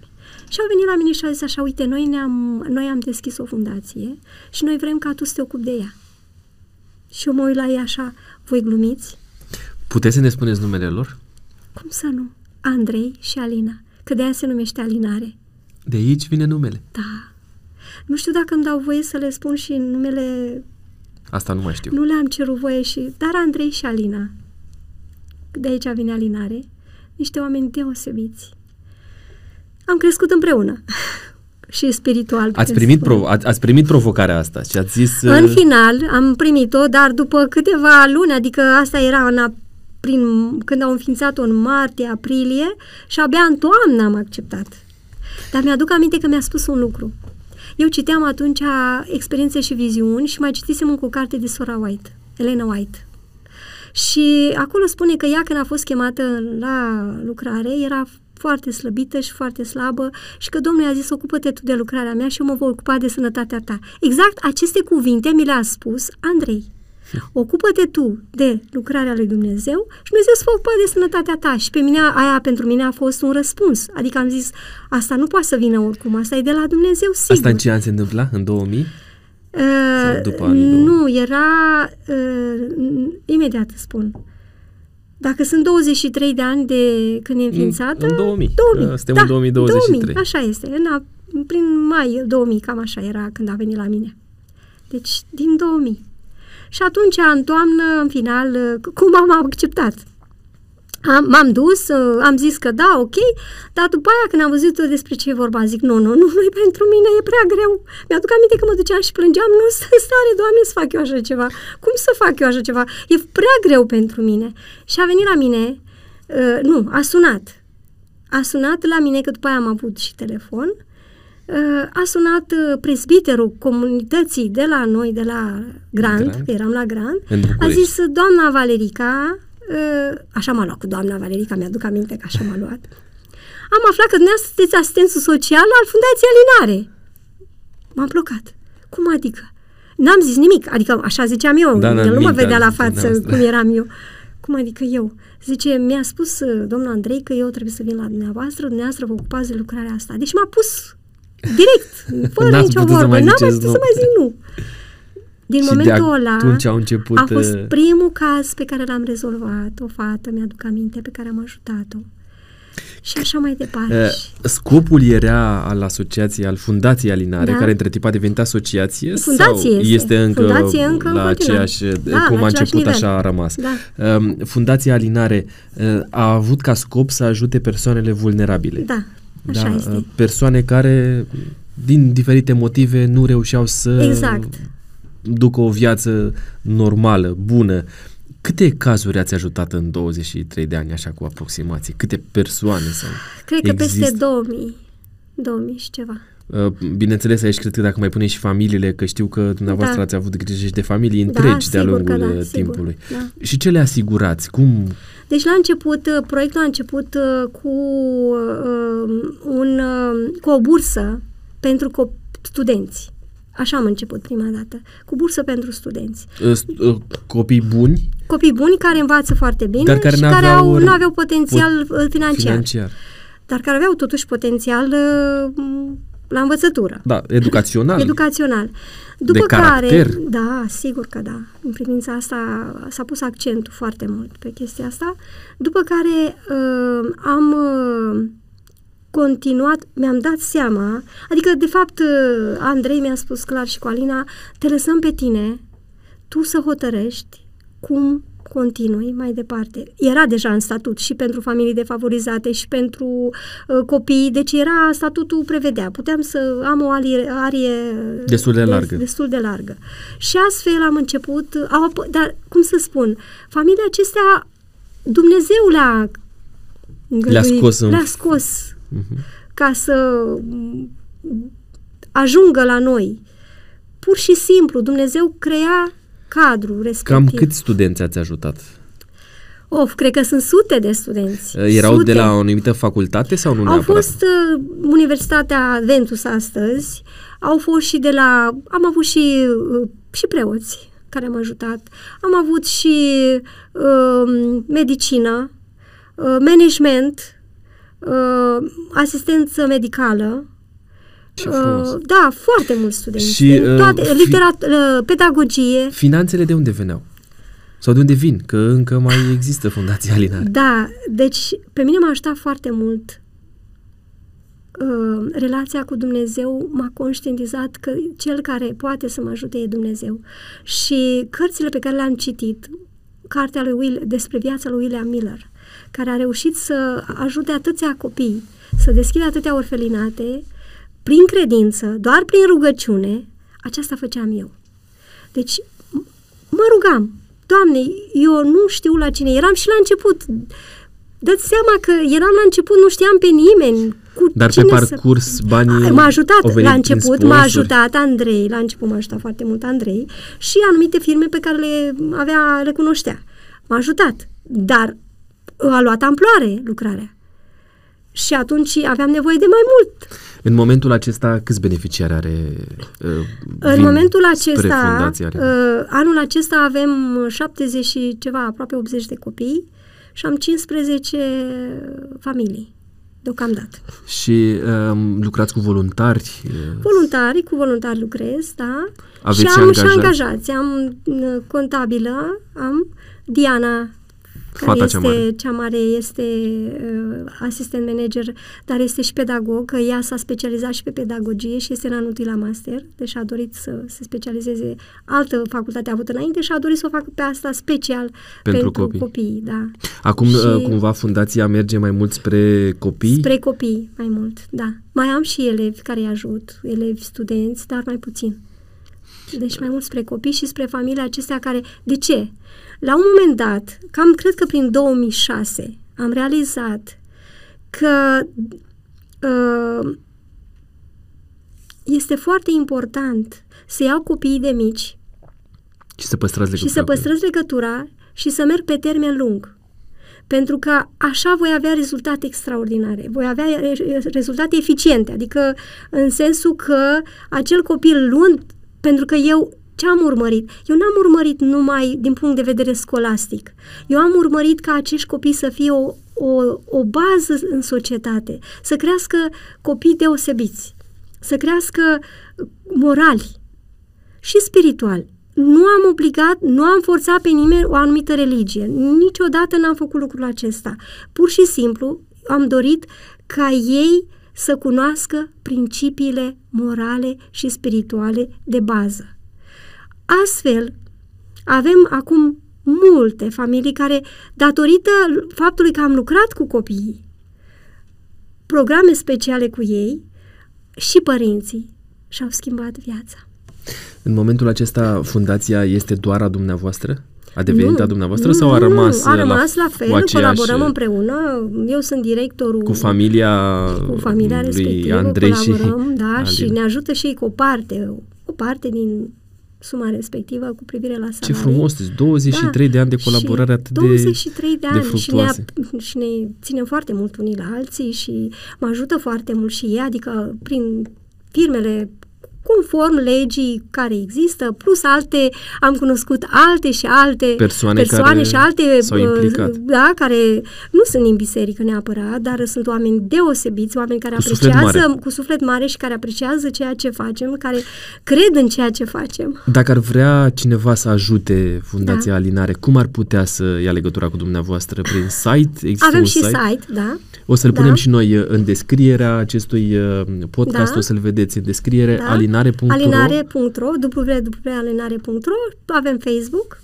Și au venit la mine și au zis așa, uite, noi, ne-am, noi am deschis o fundație și noi vrem ca tu să te ocupi de ea. Și eu mă uit la ea așa, voi glumiți? Puteți să ne spuneți numele lor? Cum să nu? Andrei și Alina, că de aia se numește Alinare. De aici vine numele? Da. Nu știu dacă îmi dau voie să le spun și numele... Asta nu mai știu. Nu le-am cerut voie și... Dar Andrei și Alina. De aici vine Alinare niște oameni deosebiți. Am crescut împreună și spiritual. Ați primit, pro, ați, ați primit provocarea asta și ați zis... În uh... final am primit-o, dar după câteva luni, adică asta era în, prin, când au înființat-o în martie, aprilie și abia în toamnă am acceptat. Dar mi-aduc aminte că mi-a spus un lucru. Eu citeam atunci experiențe și viziuni și mai citisem încă o carte de Sora White, Elena White. Și acolo spune că ea când a fost chemată la lucrare era foarte slăbită și foarte slabă și că Domnul i-a zis ocupă-te tu de lucrarea mea și eu mă voi ocupa de sănătatea ta. Exact aceste cuvinte mi le-a spus Andrei. Ocupă-te tu de lucrarea lui Dumnezeu și Dumnezeu se va ocupa de sănătatea ta. Și pe mine, aia pentru mine a fost un răspuns. Adică am zis, asta nu poate să vină oricum, asta e de la Dumnezeu, sigur. Asta în ce an se întâmpla? În 2000? Uh, după nu, era... Uh, imediat spun. Dacă sunt 23 de ani de când e înființată... În 2000. 2000. Suntem da, în 2023. 2000, așa este. În a, prin mai 2000, cam așa era când a venit la mine. Deci, din 2000. Și atunci, în toamnă, în final, cum am acceptat? Am, m-am dus, uh, am zis că da, ok, dar după aia când am văzut despre ce e vorba, zic nu, nu, nu, nu pentru mine, e prea greu. Mi-aduc aminte că mă duceam și plângeam, nu sunt stare, Doamne, să fac eu așa ceva. Cum să fac eu așa ceva? E prea greu pentru mine. Și a venit la mine, uh, nu, a sunat. A sunat la mine, că după aia am avut și telefon, uh, a sunat uh, presbiterul comunității de la noi, de la Grand, Grand. că eram la Grand, a zis, doamna Valerica, Uh, așa m-a luat cu doamna Valerica, mi-aduc aminte că așa m-a luat. Am aflat că dumneavoastră sunteți asistentul social al Fundației Alinare. M-am blocat. Cum adică? N-am zis nimic, adică așa ziceam eu, da, el nu mă vedea la față cum eram eu. Cum adică eu? Zice, mi-a spus uh, domnul Andrei că eu trebuie să vin la dumneavoastră, dumneavoastră vă ocupați de lucrarea asta. Deci m-a pus direct, fără nicio vorbă. N-am mai putut să mai zic nu. Din și momentul de ăla atunci au început, a fost uh, primul caz pe care l-am rezolvat, o fată, mi-aduc aminte, pe care am ajutat-o. Și așa mai departe. Uh, scopul era al asociației, al Fundației Alinare, da. care între timp a devenit asociație Fundație sau este, este încă, Fundație încă la aceeași, da, cum la a început nivel. așa a rămas. Da. Um, Fundația Alinare uh, a avut ca scop să ajute persoanele vulnerabile. Da, așa da, este. Persoane care din diferite motive nu reușeau să exact ducă o viață normală, bună. Câte cazuri ați ajutat în 23 de ani, așa cu aproximații? Câte persoane sau Cred că există? peste 2000. 2000 și ceva. Uh, bineînțeles, aici cred că dacă mai puneți și familiile, că știu că dumneavoastră da. ați avut grijă și de familii întregi da, de-a lungul da, uh, timpului. Sigur, da. Și ce le asigurați? Cum? Deci la început, uh, proiectul a început cu, uh, un, uh, cu o bursă pentru cop- studenți. Așa am început prima dată, cu bursă pentru studenți. Copii buni? Copii buni care învață foarte bine dar care și care au, nu aveau potențial pot, financiar. financiar. Dar care aveau totuși potențial la învățătură. Da, educațional. Educațional. După De caracter. care, da, sigur că da. În privința asta s-a pus accentul foarte mult pe chestia asta. După care uh, am uh, continuat, mi-am dat seama, adică de fapt uh, Andrei mi-a spus clar și cu Alina, te lăsăm pe tine, tu să hotărăști cum continui mai departe. Era deja în statut și pentru familii defavorizate și pentru uh, copii, deci era, statutul prevedea. Puteam să am o arie, arie Destul de largă. destul de largă. Și astfel am început, au, ap- dar cum să spun, familia acestea, Dumnezeu le-a Le-a scos în- le-a scos Mhm. ca să m, ajungă la noi. Pur și simplu, Dumnezeu crea cadrul respectiv. Cam câți studenți ați ajutat? Of, cred că sunt sute de studenți. Erau sute. de la o anumită facultate sau nu Au neapărat? fost uh, Universitatea Ventus astăzi, au fost și de la... Am avut și, uh, și preoți care am ajutat. Am avut și uh, medicină, uh, management, uh, asistență medicală. Ce frumos. Uh, da, foarte mulți studenți. Și, Din uh, toate, fi- literat, uh, pedagogie. Finanțele de unde veneau? Sau de unde vin? Că încă mai există Fundația Alinar. Da, deci pe mine m-a ajutat foarte mult uh, relația cu Dumnezeu m-a conștientizat că cel care poate să mă ajute e Dumnezeu. Și cărțile pe care le-am citit, cartea lui Will, despre viața lui William Miller, care a reușit să ajute atâția copii, să deschidă atâtea orfelinate, prin credință, doar prin rugăciune, aceasta făceam eu. Deci m- mă rugam, Doamne, eu nu știu la cine, eram și la început. Dați seama că eram la început, nu știam pe nimeni. Cu Dar pe cine parcurs să... banii A, M-a au ajutat venit la prin început, m-a sponsori? ajutat Andrei, la început m-a ajutat foarte mult Andrei și anumite firme pe care le avea, le cunoștea. M-a ajutat, dar a luat amploare lucrarea. Și atunci aveam nevoie de mai mult. În momentul acesta, câți beneficiari are uh, În vin momentul spre acesta, Fundația Alinar? uh, anul acesta avem 70 și ceva, aproape 80 de copii și am 15 familii deocamdată. Și um, lucrați cu voluntari? uh, Voluntari, cu voluntari lucrez, da. Aveți și și am și angajați? angajați. Am uh, contabilă, am Diana, care Fata este cea mare. cea mare, este uh, asistent manager, dar este și pedagog, că ea s-a specializat și pe pedagogie și este în anul întâi la master, deci a dorit să se specializeze altă facultate a avut înainte și a dorit să o facă pe asta special Pentru pentru, copii. copii, da. Acum, Și- uh, cumva, fundația merge mai mult spre copii? Spre copii, mai mult, da. Mai am și elevi care îi ajut, elevi, studenți, dar mai puțin. Deci mai mult spre copii și spre familiile acestea care... De ce? La un moment dat, cam cred că prin 2006, am realizat că uh, este foarte important să iau copiii de mici Și să păstrați și legătura să cu ei. păstrez legătura și să merg pe termen lung. Pentru că așa voi avea rezultate extraordinare, voi avea re- rezultate eficiente, adică în sensul că acel copil luând, pentru că eu ce am urmărit? Eu n-am urmărit numai din punct de vedere scolastic. Eu am urmărit ca acești copii să fie o, o, o bază în societate, să crească copii deosebiți, să crească morali, și spiritual. Nu am obligat, nu am forțat pe nimeni o anumită religie. Niciodată n-am făcut lucrul acesta. Pur și simplu am dorit ca ei să cunoască principiile morale și spirituale de bază. Astfel, avem acum multe familii care, datorită faptului că am lucrat cu copiii, programe speciale cu ei, și părinții și-au schimbat viața. În momentul acesta, fundația este doar a dumneavoastră? A devenit Nu, a dumneavoastră nu, sau a rămas, nu, a rămas la, cu fel, aceeași, colaborăm împreună. Eu sunt directorul cu familia, cu familia lui respectivă, Andrei și colaborăm, da, Alina. și ne ajută și ei cu o parte, o parte din suma respectivă cu privire la salarii. Ce frumos, deci 23 de ani de colaborare și atât de 23 de ani de și, ne, fructuoase. și ne ținem foarte mult unii la alții și mă ajută foarte mult și ei, adică prin firmele conform legii care există, plus alte, am cunoscut alte și alte Persoane persoane care și alte, s-au uh, implicat. da, care nu sunt din biserică neapărat, dar sunt oameni deosebiți, oameni care Cu suflet apreciază mare. cu suflet mare și care apreciază ceea ce facem, care cred în ceea ce facem. Dacă ar vrea cineva să ajute Fundația Da. Alinare, cum ar putea să ia legătura cu dumneavoastră? Prin site? Există Avem un și site? site, da. O să-l Da. punem și noi uh, în descrierea acestui uh, podcast, Da. o să-l vedeți în descriere, Da. alinare.ro Alinare.ro, www.alinare.ro, avem Facebook,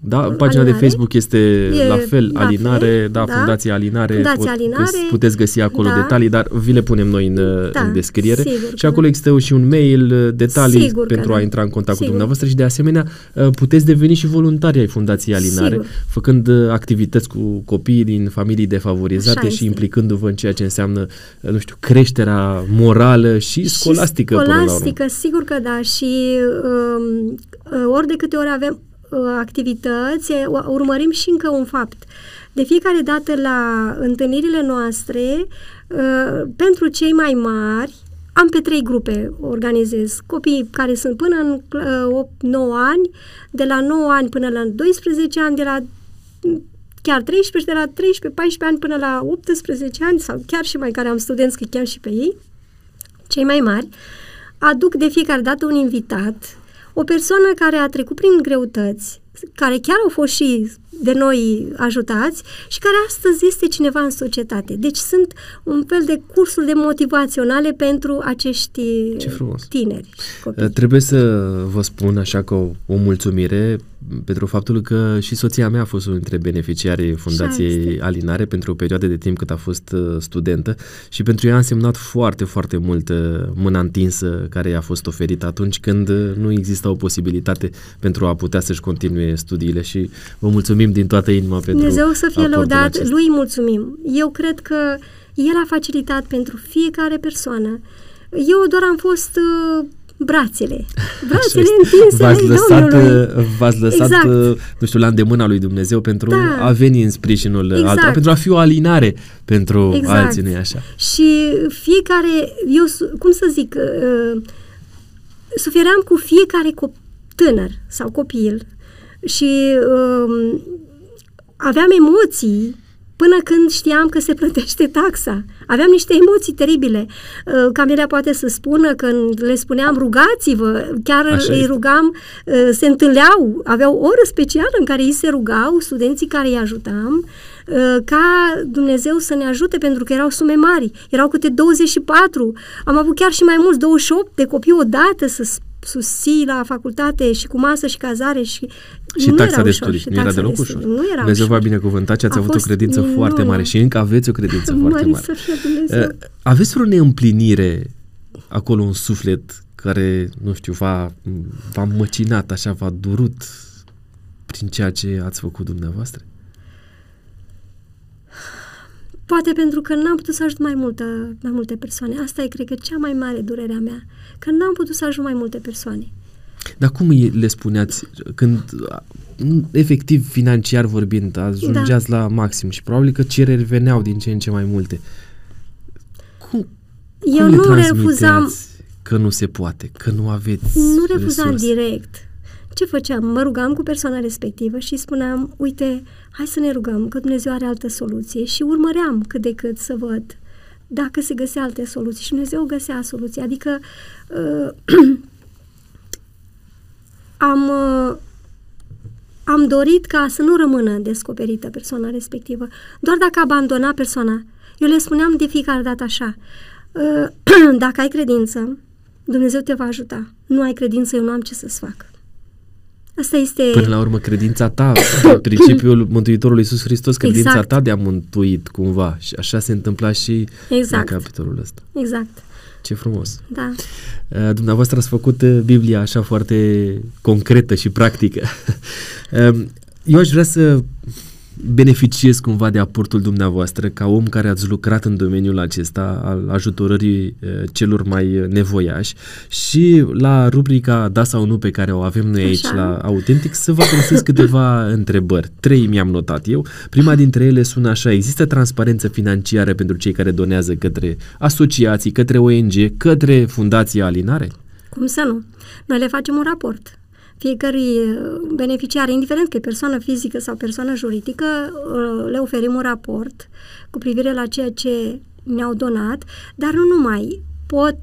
Da, pagina Alinare. de Facebook este E la fel, la Alinare, fel, da, da. Fundația Alinare, Fundația Alinare, găs- puteți găsi acolo da. detalii, dar vi le punem noi în, uh, Da, în descriere. sigur Și că acolo există și un mail, uh, detalii Sigur că pentru da. a intra în contact Sigur. cu dumneavoastră și de asemenea uh, puteți deveni și voluntari ai Fundației Alinare, Sigur. făcând uh, activități cu copiii din familii defavorizate Așa și este. implicându-vă în ceea ce înseamnă, uh, nu știu, creșterea morală și scolastică până la urmă. Scolastică, sigur că da. Și um, ori de câte ori avem uh, activități, e, u- urmărim și încă un fapt. De fiecare dată la întâlnirile noastre, uh, pentru cei mai mari, am pe trei grupe organizez. Copii care sunt până în uh, 8-9 ani, de la 9 ani până la 12 ani, de la chiar 13, de la 13-14 ani până la 18 ani sau chiar și mai care am studenți, că chiar și pe ei, cei mai mari, aduc de fiecare dată un invitat, o persoană care a trecut prin greutăți, care chiar au fost și de noi ajutați și care astăzi este cineva în societate. Deci sunt un fel de cursuri de motivaționale pentru acești Ce frumos. tineri și copii. Uh, Trebuie să vă spun așa că o, o mulțumire pentru faptul că și soția mea a fost unul dintre beneficiarii Fundației este. Alinare pentru o perioadă de timp cât a fost uh, studentă și pentru ea a însemnat foarte, foarte mult uh, mâna întinsă care i-a fost oferită atunci când uh, nu exista o posibilitate pentru a putea să-și continue studiile și vă mulțumim din toată inima pentru Dumnezeu să fie aportul lăudat, acesta. lui mulțumim. Eu cred că el a facilitat pentru fiecare persoană. Eu doar am fost uh, brațele. Brațele Așa este. întinse V-ați ale lăsat, Domnului. uh, v-ați lăsat Exact. uh, nu știu, la îndemâna lui Dumnezeu pentru Da. a veni în sprijinul Exact. altora, pentru a fi o alinare pentru Exact. alții, nu așa? Și fiecare, eu, su- cum să zic, uh, sufeream cu fiecare cop- tânăr sau copil și uh, aveam emoții până când știam că se plătește taxa. Aveam niște emoții teribile. Uh, Camelia poate să spună când le spuneam rugați-vă, chiar Așa îi este. rugam, uh, se întâlneau, aveau o oră specială în care ei se rugau, studenții care îi ajutam, uh, ca Dumnezeu să ne ajute pentru că erau sume mari. Erau câte 24, am avut chiar și mai mulți, 28 de copii odată să s- susții la facultate și cu masă și cazare și Și nu taxa era de ușor, studii. și Nu era taxa deloc de ușor. studii. Nu era Dumnezeu v-a ușor. binecuvântat și ați A avut o fost credință foarte minune. mare și încă aveți o credință foarte Mări mare. să fie Dumnezeu. Uh, Aveți vreo neîmplinire acolo în suflet care, nu știu, v-a, v-a măcinat, așa, v-a durut prin ceea ce ați făcut dumneavoastră? Poate pentru că n-am putut să ajut mai, multă, mai multe persoane. Asta e, cred că, cea mai mare durere a mea. Că n-am putut să ajut mai multe persoane. Dar cum îi- le spuneați când, m, efectiv, financiar vorbind, ajungeați la maxim și probabil că cereri veneau din ce în ce mai multe. Cum, Eu cum le nu transmiteați refuzam, că nu se poate, că nu aveți nu refuzam resurse? direct. Ce făceam? Mă rugam cu persoana respectivă și spuneam, uite, hai să ne rugăm că Dumnezeu are altă soluție și urmăream cât de cât să văd dacă se găsea alte soluții și Dumnezeu găsea soluții. Adică uh, am, uh, am dorit ca să nu rămână descoperită persoana respectivă. Doar dacă abandona persoana. Eu le spuneam de fiecare dată așa, uh, dacă ai credință, Dumnezeu te va ajuta. Nu ai credință, eu nu am ce să-ți fac. Asta este... Până la urmă, credința ta, principiul Mântuitorului Iisus Hristos, credința Exact. ta de a mântuit cumva. Și așa se întâmpla și Exact. în capitolul ăsta. Exact, Ce frumos! da. Uh, Dumneavoastră ați făcut uh, Biblia așa foarte concretă și practică. Um, Eu aș vrea să beneficiez cumva de aportul dumneavoastră ca om care ați lucrat în domeniul acesta al ajutorării uh, celor mai uh, nevoiași și la rubrica Da sau Nu pe care o avem noi aici Așa. la Autentic să vă adresez câteva întrebări. Trei mi-am notat eu. Prima dintre ele sună așa, există transparență financiară pentru cei care donează către asociații, către ONG, către Fundația Alinare? Cum să nu? Noi le facem un raport. Fiecărui uh, beneficiar, indiferent că e persoană fizică sau persoană juridică, uh, le oferim un raport cu privire la ceea ce ne-au donat, dar nu numai. Pot,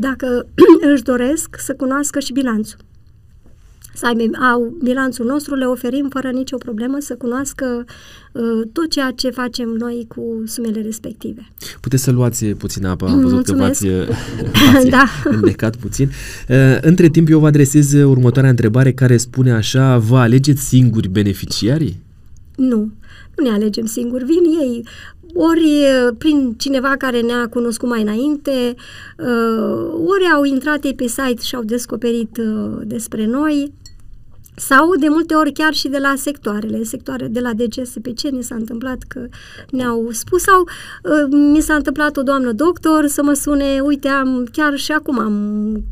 dacă își doresc, să cunoască și bilanțul să aibă au bilanțul nostru, le oferim fără nicio problemă să cunoască uh, tot ceea ce facem noi cu sumele respective. Puteți să luați puțin apă, am văzut Mulțumesc. că v-ați, v-ați da. înnecat puțin. Uh, între timp eu vă adresez următoarea întrebare care spune așa, vă alegeți singuri beneficiarii? Nu, nu ne alegem singuri, vin ei ori prin cineva care ne-a cunoscut mai înainte, ori au intrat ei pe site și au descoperit despre noi, sau de multe ori chiar și de la sectoarele, sectoare de la DGSPC ni s-a întâmplat că ne-au spus sau uh, mi s-a întâmplat o doamnă doctor să mă sune, uite, am, chiar și acum am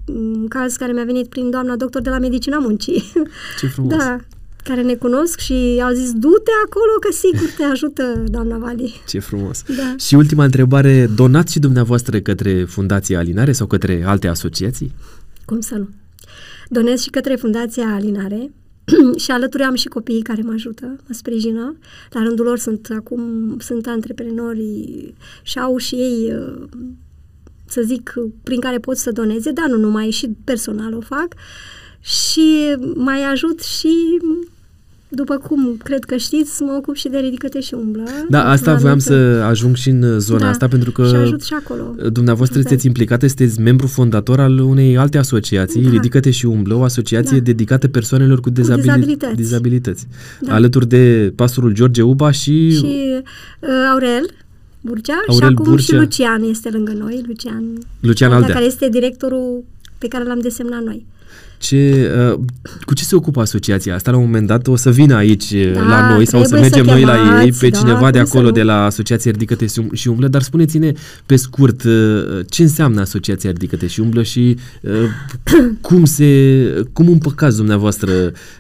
un caz care mi-a venit prin doamna doctor de la Medicina Muncii. Ce frumos! Da, care ne cunosc și au zis, du-te acolo că sigur te ajută doamna Vali. Ce frumos! Da. Și ultima întrebare, donați și dumneavoastră către Fundația Alinare sau către alte asociații? Cum să nu? Donez și către Fundația Alinare și alături am și copiii care mă ajută, mă sprijină. La rândul lor sunt acum, sunt antreprenori și au și ei, uh, să zic, prin care pot să doneze, dar nu numai, și personal o fac. Și mai ajut și după cum cred că știți, mă ocup și de ridicăte și umblă. Da, asta voiam să ajung și în zona da, asta, pentru că și ajut și acolo. dumneavoastră Super. sunteți implicate, sunteți membru fondator al unei alte asociații, da. Ridicăte și umblă, o asociație da. dedicată persoanelor cu, dizabili- cu dizabilități. dizabilități. Da. Alături de pastorul George Uba și... Și uh, Aurel. Burgea Aurel și acum Burgea. și Lucian este lângă noi, Lucian, Lucian Aldea, care este directorul pe care l-am desemnat noi. Ce, uh, cu ce se ocupă asociația asta? La un moment dat o să vină aici uh, da, la noi sau să mergem să noi la ei pe da, cineva de acolo de la Asociația Ridicăte și Umblă, dar spuneți-ne pe scurt uh, ce înseamnă Asociația Ridicăte și Umblă și uh, cum se cum împăcați dumneavoastră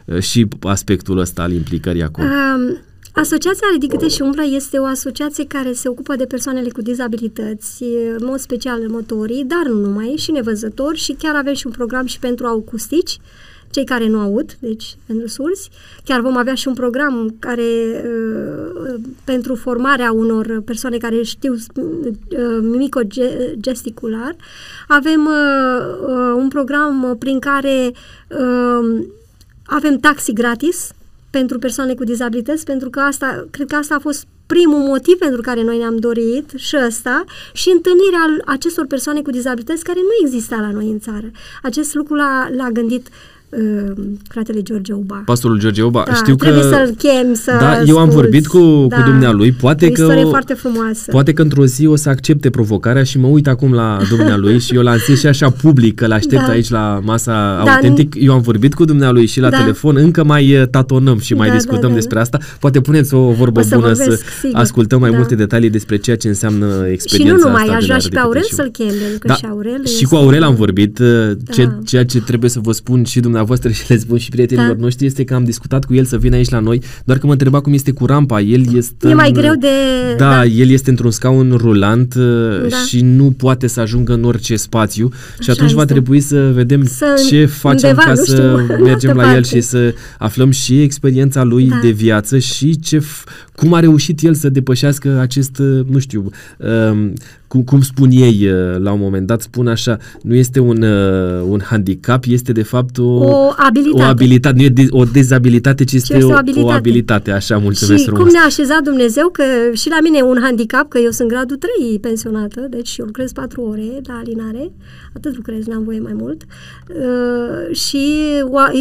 uh, și aspectul ăsta al implicării acolo? Um, Asociația Ridicăte și Umblă este o asociație care se ocupă de persoanele cu dizabilități, în mod special motorii, dar nu numai, și nevăzători și chiar avem și un program și pentru aucustici, cei care nu aud, deci pentru surzi. Chiar vom avea și un program care uh, pentru formarea unor persoane care știu uh, mimico-gesticular. Avem uh, un program prin care avem taxi gratis, pentru persoane cu dizabilități, pentru că asta, cred că asta a fost primul motiv pentru care noi ne-am dorit și ăsta și întâlnirea acestor persoane cu dizabilități care nu exista la noi în țară. Acest lucru l-a, l-a gândit uh, fratele George Uba. Pastorul George Uba. Da, Știu trebuie că, să-l chem, să Da, eu am vorbit cu, da, cu dumnealui. Poate o că, foarte frumoasă. Poate că într-o zi o să accepte provocarea și mă uit acum la dumnealui și eu lansez și așa public că l-aștept da. aici la masa da, autentic. Eu am vorbit cu dumnealui și la da. telefon, încă mai uh, tatonăm și mai da, discutăm da, da, despre asta. Poate puneți o vorbă o să bună vorbesc, să sigur. ascultăm mai da. multe detalii despre ceea ce înseamnă experiența Și nu numai, asta aș vrea și pe Aurel să-l chem, da. și Aurel Și cu Aurel am vorbit, uh, da. ceea ce trebuie să vă spun și dumneavoastră și le spun și prietenilor da. noștri este că am discutat cu el să vină aici la noi, doar că mă întreba cum este cu rampa. El este E mai în, greu de... Da, da, el este într-un scaun rulant uh, da. și nu poate să ajungă în orice spațiu Așa și atunci este. va trebui să vedem să ce facem undeva, ca să știu, mergem la parte. el și să aflăm și experiența lui da. de viață și ce cum a reușit el să depășească acest, uh, nu știu, um, cum, cum spun ei uh, la un moment dat, spun așa, nu este un, uh, un handicap, este de fapt o, o abilitate. O abilitate, nu e de, o dezabilitate, ci este, este o, abilitate. o abilitate, așa, mulțumesc Și frumos. cum ne-a așezat Dumnezeu, că și la mine e un handicap, că eu sunt gradul 3 pensionată, deci eu lucrez 4 ore la alinare, atât lucrez, n-am voie mai mult. Uh, și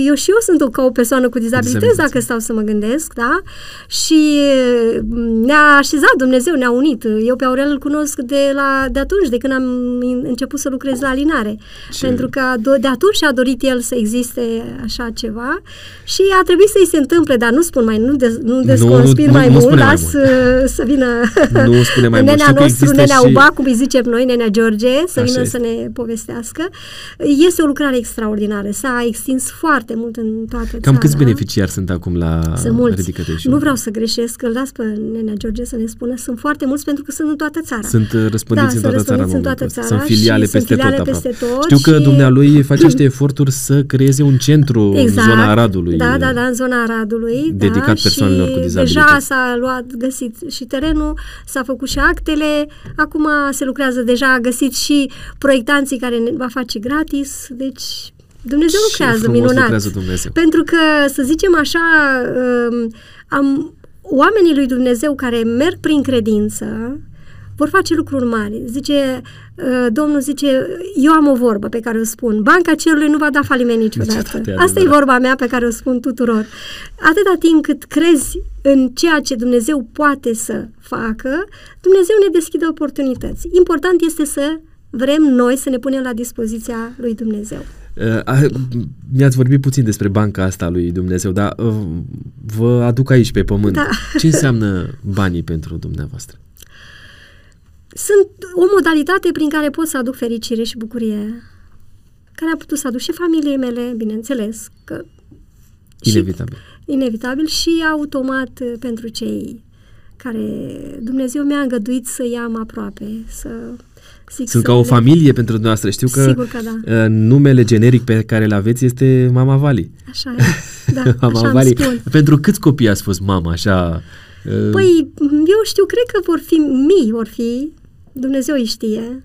eu și eu sunt ca o persoană cu dizabilități, dacă stau să mă gândesc, da? Și mm, ne-a așezat Dumnezeu, ne-a unit. Eu pe Aurel îl cunosc de, la, de atunci, de când am început să lucrez la alinare. Ce? Pentru că de atunci a dorit el să existe așa ceva și a trebuit să-i se întâmple, dar nu spun mai, nu, de, nu desconspir nu, nu, mai nu, mult, las să, să vină nu spune mai nenea mult. nostru, nenea și... Uba, cum îi zicem noi, nenea George, să vină să ne povestească. Este o lucrare extraordinară. S-a extins foarte mult în toată Cam țara. câți beneficiari sunt acum la sunt mulți. Nu vreau să greșesc, îl las pe nenea George să ne spună. Sunt foarte mulți pentru că sunt în toată țara. Sunt uh, răspândiți da, în toată țara. în toată țara sunt filiale și peste sunt filiale tot. Peste tot Știu că și... dumnealui face niște eforturi să creeze un centru exact, în zona Aradului. Da, da, da, în zona Aradului. Dedicat da, persoanelor și cu dizabilități. Deja s-a luat, găsit și terenul, s-a făcut și actele, acum se lucrează deja, a găsit și proiectanții care ne va face gratis, deci Dumnezeu lucrează minunat. Lucrează Dumnezeu. Pentru că, să zicem așa, um, am, oamenii lui Dumnezeu care merg prin credință vor face lucruri mari. Zice, uh, Domnul zice, eu am o vorbă pe care o spun. Banca cerului nu va da faliment niciodată. Deci, Asta e vorba mea pe care o spun tuturor. Atâta timp cât crezi în ceea ce Dumnezeu poate să facă, Dumnezeu ne deschide oportunități. Important este să vrem noi să ne punem la dispoziția lui Dumnezeu. Uh, mi-ați vorbit puțin despre banca asta lui Dumnezeu, dar uh, vă aduc aici pe pământ. Da. Ce înseamnă banii pentru dumneavoastră? Sunt o modalitate prin care pot să aduc fericire și bucurie, care a putut să aduc și familiei mele, bineînțeles, că Inevitabil. Și, inevitabil și automat pentru cei care Dumnezeu mi-a îngăduit să iau aproape, să Zic Sunt ca o familie pentru dumneavoastră. Știu că, Sigur că da. Uh, numele generic pe care îl aveți este Mama Vali. Așa e, da, mama așa Vali. spun. Pentru câți copii ați fost mama, așa? Uh? Păi, eu știu, cred că vor fi mii, vor fi, Dumnezeu îi știe,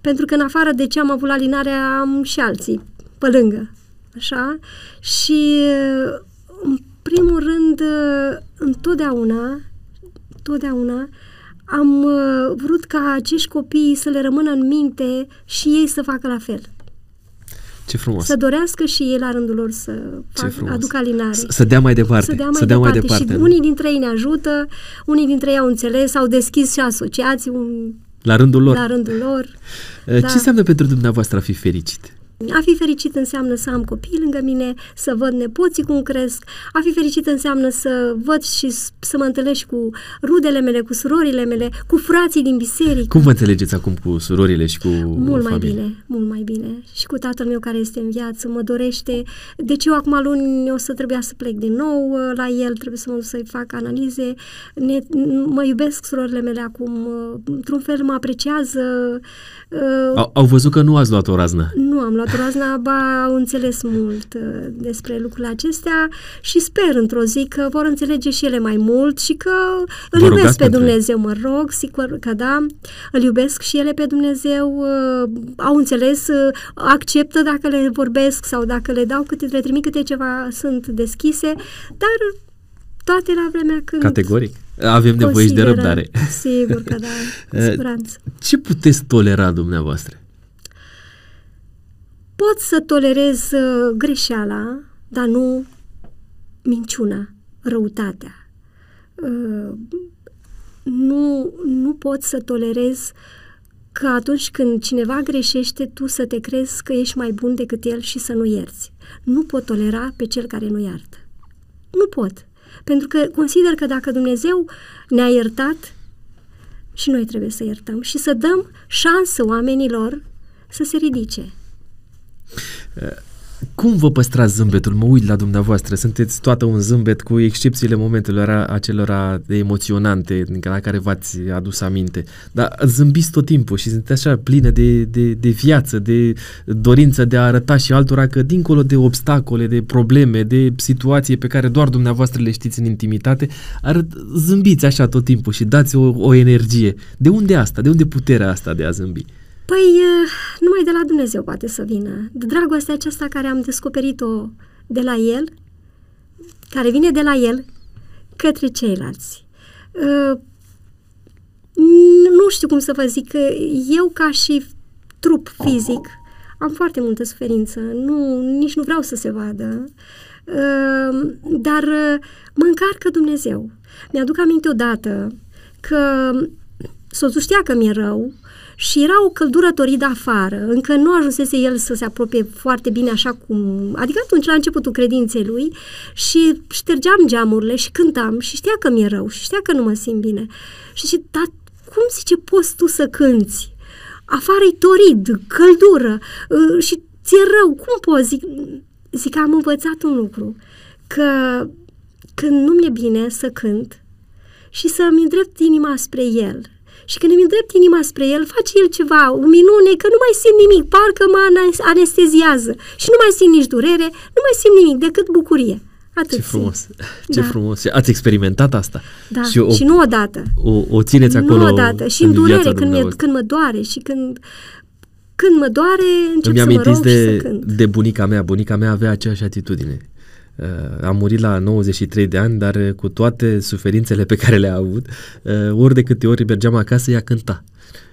pentru că în afară de ce am avut la linare am și alții pe lângă, așa? Și în primul rând, întotdeauna, întotdeauna am uh, vrut ca acești copii să le rămână în minte și ei să facă la fel. Ce frumos. Să dorească și ei la rândul lor să fac, aducă alinare. Să, să dea mai departe. Să dea mai, să dea departe. mai departe. Și nu? unii dintre ei ne ajută, unii dintre ei au înțeles, au deschis și asociații. Un, la rândul lor. La rândul lor. Ce da. înseamnă pentru dumneavoastră a fi fericit? A fi fericit înseamnă să am copii lângă mine, să văd nepoții cum cresc. A fi fericit înseamnă să văd și să mă întâlnesc cu rudele mele, cu surorile mele, cu frații din biserică. Cum vă înțelegeți acum cu surorile și cu Mult familie? mai bine, mult mai bine. Și cu tatăl meu care este în viață, mă dorește. Deci eu acum luni o să trebuia să plec din nou uh, la el, trebuie să mă duc să-i fac analize. Ne, mă iubesc surorile mele acum, uh, într-un fel mă apreciază. Uh, au, au văzut că nu ați luat o raznă. Nu am luat Razna ba au înțeles mult uh, despre lucrurile acestea și sper într-o zi că vor înțelege și ele mai mult și că îl iubesc pe Dumnezeu, mă rog, sigur că da, îl iubesc și ele pe Dumnezeu, uh, au înțeles, uh, acceptă dacă le vorbesc sau dacă le dau câte, le trimit câte ceva, sunt deschise, dar toate la vremea când... Categoric. Avem nevoie și de răbdare. Sigur că da, cu siguranță. Ce puteți tolera dumneavoastră? Pot să tolerez uh, greșeala, dar nu minciuna, răutatea. Uh, nu, nu pot să tolerez că atunci când cineva greșește, tu să te crezi că ești mai bun decât el și să nu ierți. Nu pot tolera pe cel care nu iartă. Nu pot. Pentru că consider că dacă Dumnezeu ne-a iertat, și noi trebuie să iertăm și să dăm șansă oamenilor să se ridice. Cum vă păstrați zâmbetul? Mă uit la dumneavoastră, sunteți toată un zâmbet cu excepțiile momentelor acelora emoționante la care v-ați adus aminte. Dar zâmbiți tot timpul și sunteți așa pline de, de, de viață, de dorință de a arăta și altora că dincolo de obstacole, de probleme, de situații pe care doar dumneavoastră le știți în intimitate, arăt, zâmbiți așa tot timpul și dați o, o energie. De unde asta? De unde puterea asta de a zâmbi? Păi, numai de la Dumnezeu poate să vină. De dragostea aceasta care am descoperit-o de la El, care vine de la El, către ceilalți. Nu știu cum să vă zic, eu ca și trup fizic am foarte multă suferință, nu, nici nu vreau să se vadă, dar mă încarcă Dumnezeu. Mi-aduc aminte odată că soțul știa că mi-e rău, și era o căldură toridă afară, încă nu ajunsese el să se apropie foarte bine așa cum... Adică atunci, la începutul credinței lui și ștergeam geamurile și cântam și știa că mi-e rău și știa că nu mă simt bine. Și zice, dar cum zice, poți tu să cânți? Afară-i torid, căldură uh, și ți-e rău, cum poți? Zic, zic, am învățat un lucru, că când nu mi-e bine să cânt și să-mi îndrept inima spre el Și când îmi îndrept inima spre el, face el ceva, o minune, că nu mai simt nimic, parcă mă anesteziază. Și nu mai simt nici durere, nu mai simt nimic decât bucurie. Atât ce frumos, ce da. frumos. Ați experimentat asta? Da, și, o, și nu odată. O, o țineți acolo Nu odată. Și în, în durere, când, e, când mă doare și când când mă doare, încep Îmi să mă rog de, și să cânt. de bunica mea. Bunica mea avea aceeași atitudine. Uh, a murit la 93 de ani, dar uh, cu toate suferințele pe care le-a avut, uh, ori de câte ori mergeam acasă, ea cânta.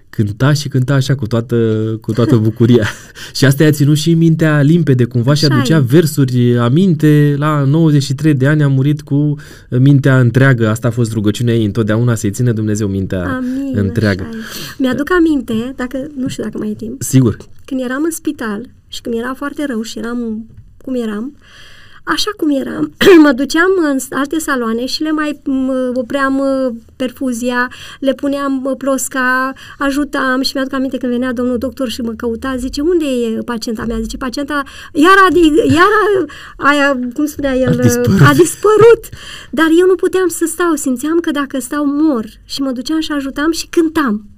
Cânta și cânta așa cu toată, cu toată bucuria. și asta i-a ținut și mintea limpede cumva așa și aducea e. versuri aminte. La 93 de ani a murit cu mintea întreagă. Asta a fost rugăciunea ei întotdeauna să-i ține Dumnezeu mintea Amin, întreagă. Mi-aduc aminte, dacă nu știu dacă mai e timp. Sigur. Când eram în spital și când era foarte rău și eram cum eram, uh, așa cum eram. mă duceam în alte saloane și le mai opream perfuzia, le puneam plosca, ajutam și mi-aduc aminte când venea domnul doctor și mă căuta, zice, unde e pacienta mea? Zice, pacienta iar a, iar a, aia, cum spunea el, a dispărut. a dispărut. Dar eu nu puteam să stau, simțeam că dacă stau mor și mă duceam și ajutam și cântam.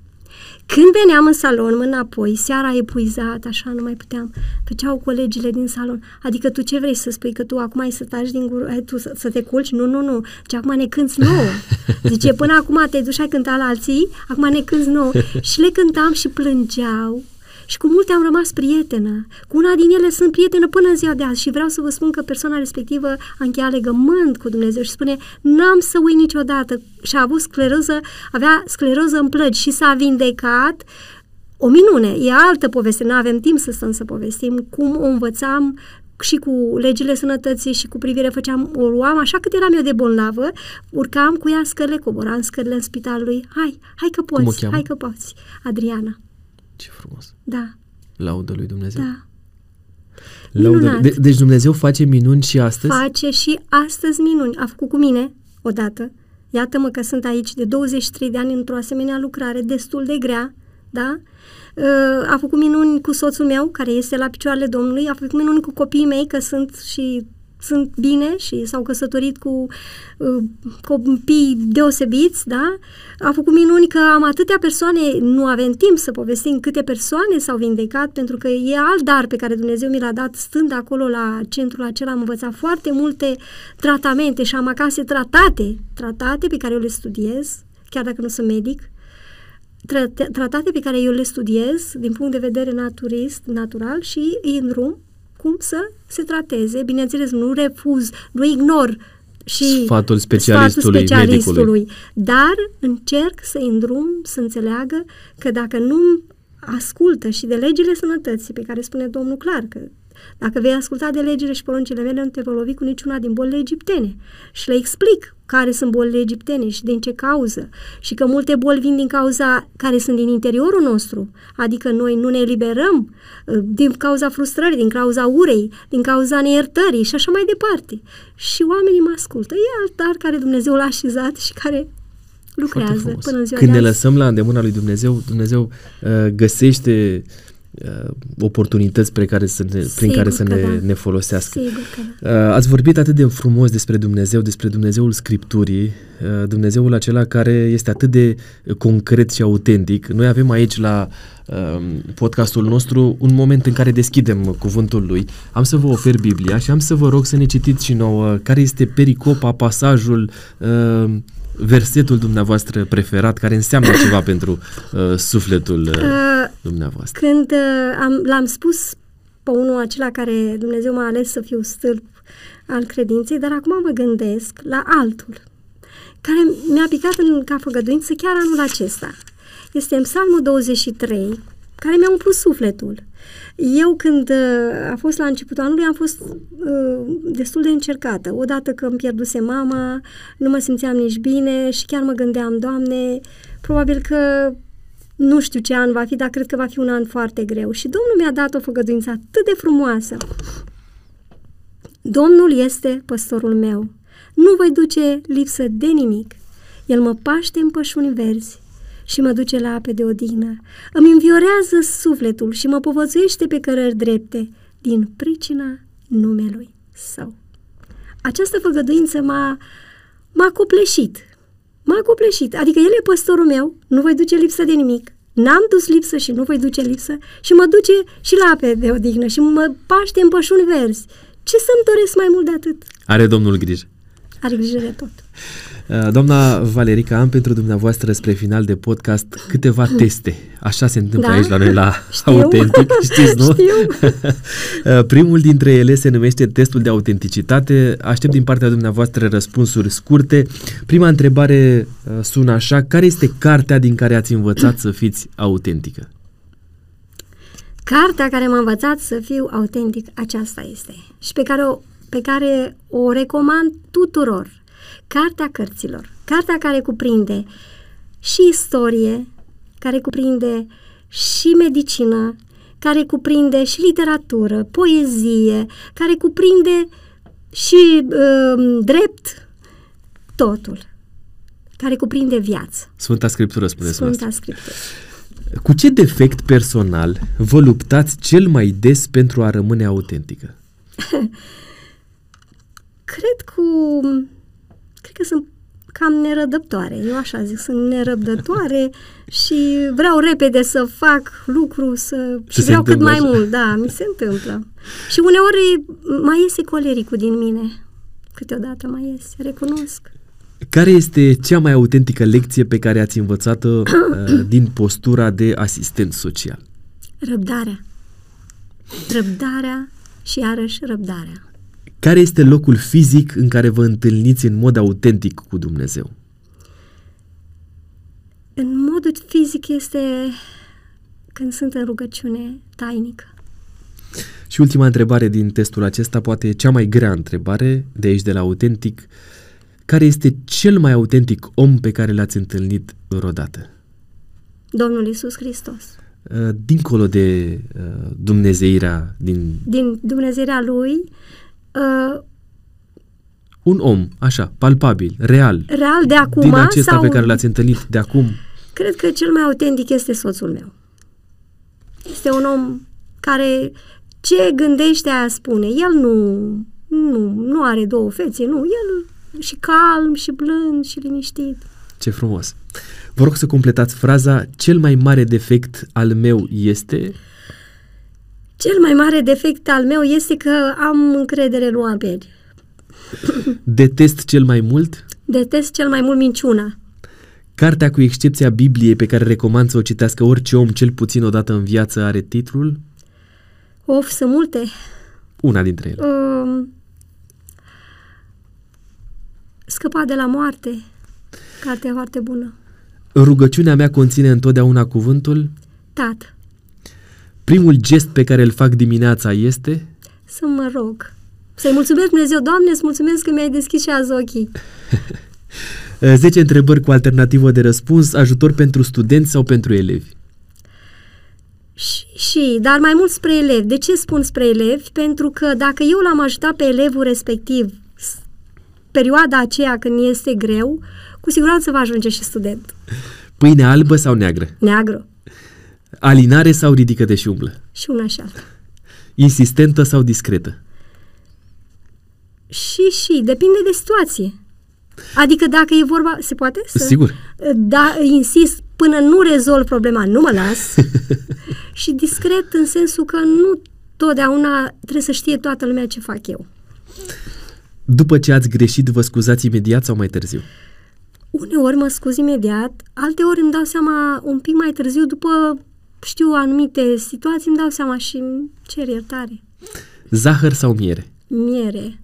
Când veneam în salon înapoi, seara epuizat, așa, nu mai puteam, făceau colegile din salon. Adică tu ce vrei să spui? Că tu acum ai să taci din gură, ai tu să, să te culci? Nu, nu, nu. Ce acum ne cânți nouă. Zice, până acum te duci ai cântat la alții, acum ne cânți nouă. Și le cântam și plângeau și cu multe am rămas prietenă. Cu una din ele sunt prietenă până în ziua de azi și vreau să vă spun că persoana respectivă a încheiat legământ cu Dumnezeu și spune n-am să uit niciodată și a avut scleroză, avea scleroză în plăci și s-a vindecat o minune, e altă poveste, nu avem timp să stăm să povestim cum o învățam și cu legile sănătății și cu privire făceam, o luam așa cât eram eu de bolnavă, urcam cu ea scările, coboram scările în spitalului, hai, hai că poți, hai că poți, Adriana. Ce frumos. Da. Laudă lui Dumnezeu. Da. Laudă. De- deci Dumnezeu face minuni și astăzi? Face și astăzi minuni. A făcut cu mine odată. Iată-mă că sunt aici de 23 de ani într-o asemenea lucrare destul de grea, da? Uh, a făcut minuni cu soțul meu, care este la picioarele Domnului, a făcut minuni cu copiii mei, că sunt și sunt bine și s-au căsătorit cu uh, copii deosebiți, da? A făcut minuni că am atâtea persoane, nu avem timp să povestim câte persoane s-au vindecat, pentru că e alt dar pe care Dumnezeu mi l-a dat stând acolo la centrul acela, am învățat foarte multe tratamente și am acasă tratate, tratate pe care eu le studiez, chiar dacă nu sunt medic, tratate pe care eu le studiez din punct de vedere naturist, natural și îi îndrum cum să se trateze. Bineînțeles, nu refuz, nu ignor și sfatul specialistului, sfatul specialistului medicului. dar încerc să îndrum să înțeleagă că dacă nu ascultă și de legile sănătății pe care spune Domnul clar că dacă vei asculta de legile și poruncile mele, nu te vei lovi cu niciuna din bolile egiptene. Și le explic care sunt bolile egiptene și din ce cauză. Și că multe boli vin din cauza care sunt din interiorul nostru. Adică noi nu ne eliberăm uh, din cauza frustrării, din cauza urei, din cauza neiertării și așa mai departe. Și oamenii mă ascultă. E altar care Dumnezeu l-a așezat și care lucrează până în ziua Când ne lăsăm la îndemâna lui Dumnezeu, Dumnezeu uh, găsește uh, oportunități pe care să ne, prin care să ne, da. ne folosească. Sigur că da. uh, ați vorbit atât de frumos despre Dumnezeu, despre Dumnezeul Scripturii, uh, Dumnezeul acela care este atât de concret și autentic. Noi avem aici la uh, podcastul nostru un moment în care deschidem cuvântul lui. Am să vă ofer Biblia și am să vă rog să ne citiți și nouă care este pericopa, pasajul uh, versetul dumneavoastră preferat care înseamnă ceva pentru uh, sufletul uh, uh, dumneavoastră? Când uh, am, l-am spus pe unul acela care Dumnezeu m-a ales să fiu stâlp al credinței, dar acum mă gândesc la altul, care mi-a picat în ca făgăduință chiar anul acesta. Este în Psalmul 23, care mi-a umplut sufletul. Eu când uh, a fost la începutul anului am fost uh, destul de încercată. Odată că îmi pierduse mama, nu mă simțeam nici bine și chiar mă gândeam, Doamne, probabil că nu știu ce an va fi, dar cred că va fi un an foarte greu. Și Domnul mi-a dat o făgăduință atât de frumoasă. Domnul este păstorul meu. Nu voi duce lipsă de nimic. El mă paște în pășuni verzi și mă duce la ape de odihnă. Îmi înviorează sufletul și mă povățuiește pe cărări drepte din pricina numelui său. Această făgăduință m-a, m-a copleșit, M-a copleșit. Adică el e păstorul meu, nu voi duce lipsă de nimic. N-am dus lipsă și nu voi duce lipsă și mă duce și la ape de odihnă și mă paște în pășuni verzi. Ce să-mi doresc mai mult de atât? Are Domnul grijă. Are grijă de tot. Uh, doamna Valerica, am pentru dumneavoastră spre final de podcast câteva teste. Așa se întâmplă Da? aici la noi la Știu. Autentic, știți, nu? Știu. Uh, Primul dintre ele se numește testul de autenticitate. Aștept din partea dumneavoastră răspunsuri scurte. Prima întrebare uh, sună așa. Care este cartea din care ați învățat să fiți autentică? Cartea care m-a învățat să fiu autentic, aceasta este. Și pe care o, pe care o recomand tuturor. Cartea cărților. Cartea care cuprinde și istorie, care cuprinde și medicină, care cuprinde și literatură, poezie, care cuprinde și uh, drept, totul. Care cuprinde viață. Sfânta Scriptură, spuneți Sfânta dumneavoastră. Scriptură. Cu ce defect personal vă luptați cel mai des pentru a rămâne autentică? Cred cu... Cred că sunt cam nerăbdătoare. Eu așa zic, sunt nerăbdătoare și vreau repede să fac lucru să... Și și se vreau cât întâmplă mai așa. mult, da, mi se întâmplă. Și uneori mai iese colericul din mine. Câteodată mai iese, recunosc. Care este cea mai autentică lecție pe care ați învățat-o uh, din postura de asistent social? Răbdarea. Răbdarea și iarăși răbdarea. Care este locul fizic în care vă întâlniți în mod autentic cu Dumnezeu? În modul fizic este când sunt în rugăciune tainică. Și ultima întrebare din testul acesta, poate cea mai grea întrebare de aici de la autentic. Care este cel mai autentic om pe care l-ați întâlnit vreodată? Domnul Isus Hristos. Uh, Dincolo de uh, Dumnezeirea din din Dumnezeirea lui, uh, un om, așa, palpabil, real, real de acum din acesta sau pe care l-ați întâlnit de acum, cred că cel mai autentic este soțul meu. Este un om care ce gândește a spune. El nu, nu, nu are două fețe, nu. El și calm, și blând, și liniștit. ce frumos. Vă rog să completați fraza, cel mai mare defect al meu este... Cel mai mare defect al meu este că am încredere în oameni. Detest cel mai mult Detest cel mai mult minciuna. Cartea cu excepția Bibliei pe care recomand să o citească orice om cel puțin o dată în viață are titlul Of, sunt multe. una dintre ele. Um, scăpa de la moarte. Cartea foarte bună. Rugăciunea mea conține întotdeauna cuvântul. Tată, Primul gest pe care îl fac dimineața este să mă rog. Să-i mulțumesc Dumnezeu, Doamne, îți mulțumesc că mi-ai deschis și azi ochii. 10 întrebări cu alternativă de răspuns, ajutor pentru studenți sau pentru elevi. Și, și, dar mai mult spre elevi. De ce spun spre elevi? Pentru că dacă eu l-am ajutat pe elevul respectiv s- perioada aceea când este greu, cu siguranță va ajunge și student. Pâine albă sau neagră? Neagru. Alinare sau ridică-te și umblă? Și una și alta. Insistentă sau discretă? Și, și, depinde de situație. Adică dacă e vorba, se poate? Să, Sigur. Da, insist, până nu rezolv problema, nu mă las. și discret în sensul că nu totdeauna trebuie să știe toată lumea ce fac eu. După ce ați greșit, vă scuzați imediat sau mai târziu? Uneori mă scuz imediat, alteori îmi dau seama un pic mai târziu, după, știu, anumite situații, îmi dau seama și îmi cer iertare. Zahăr sau miere? Miere,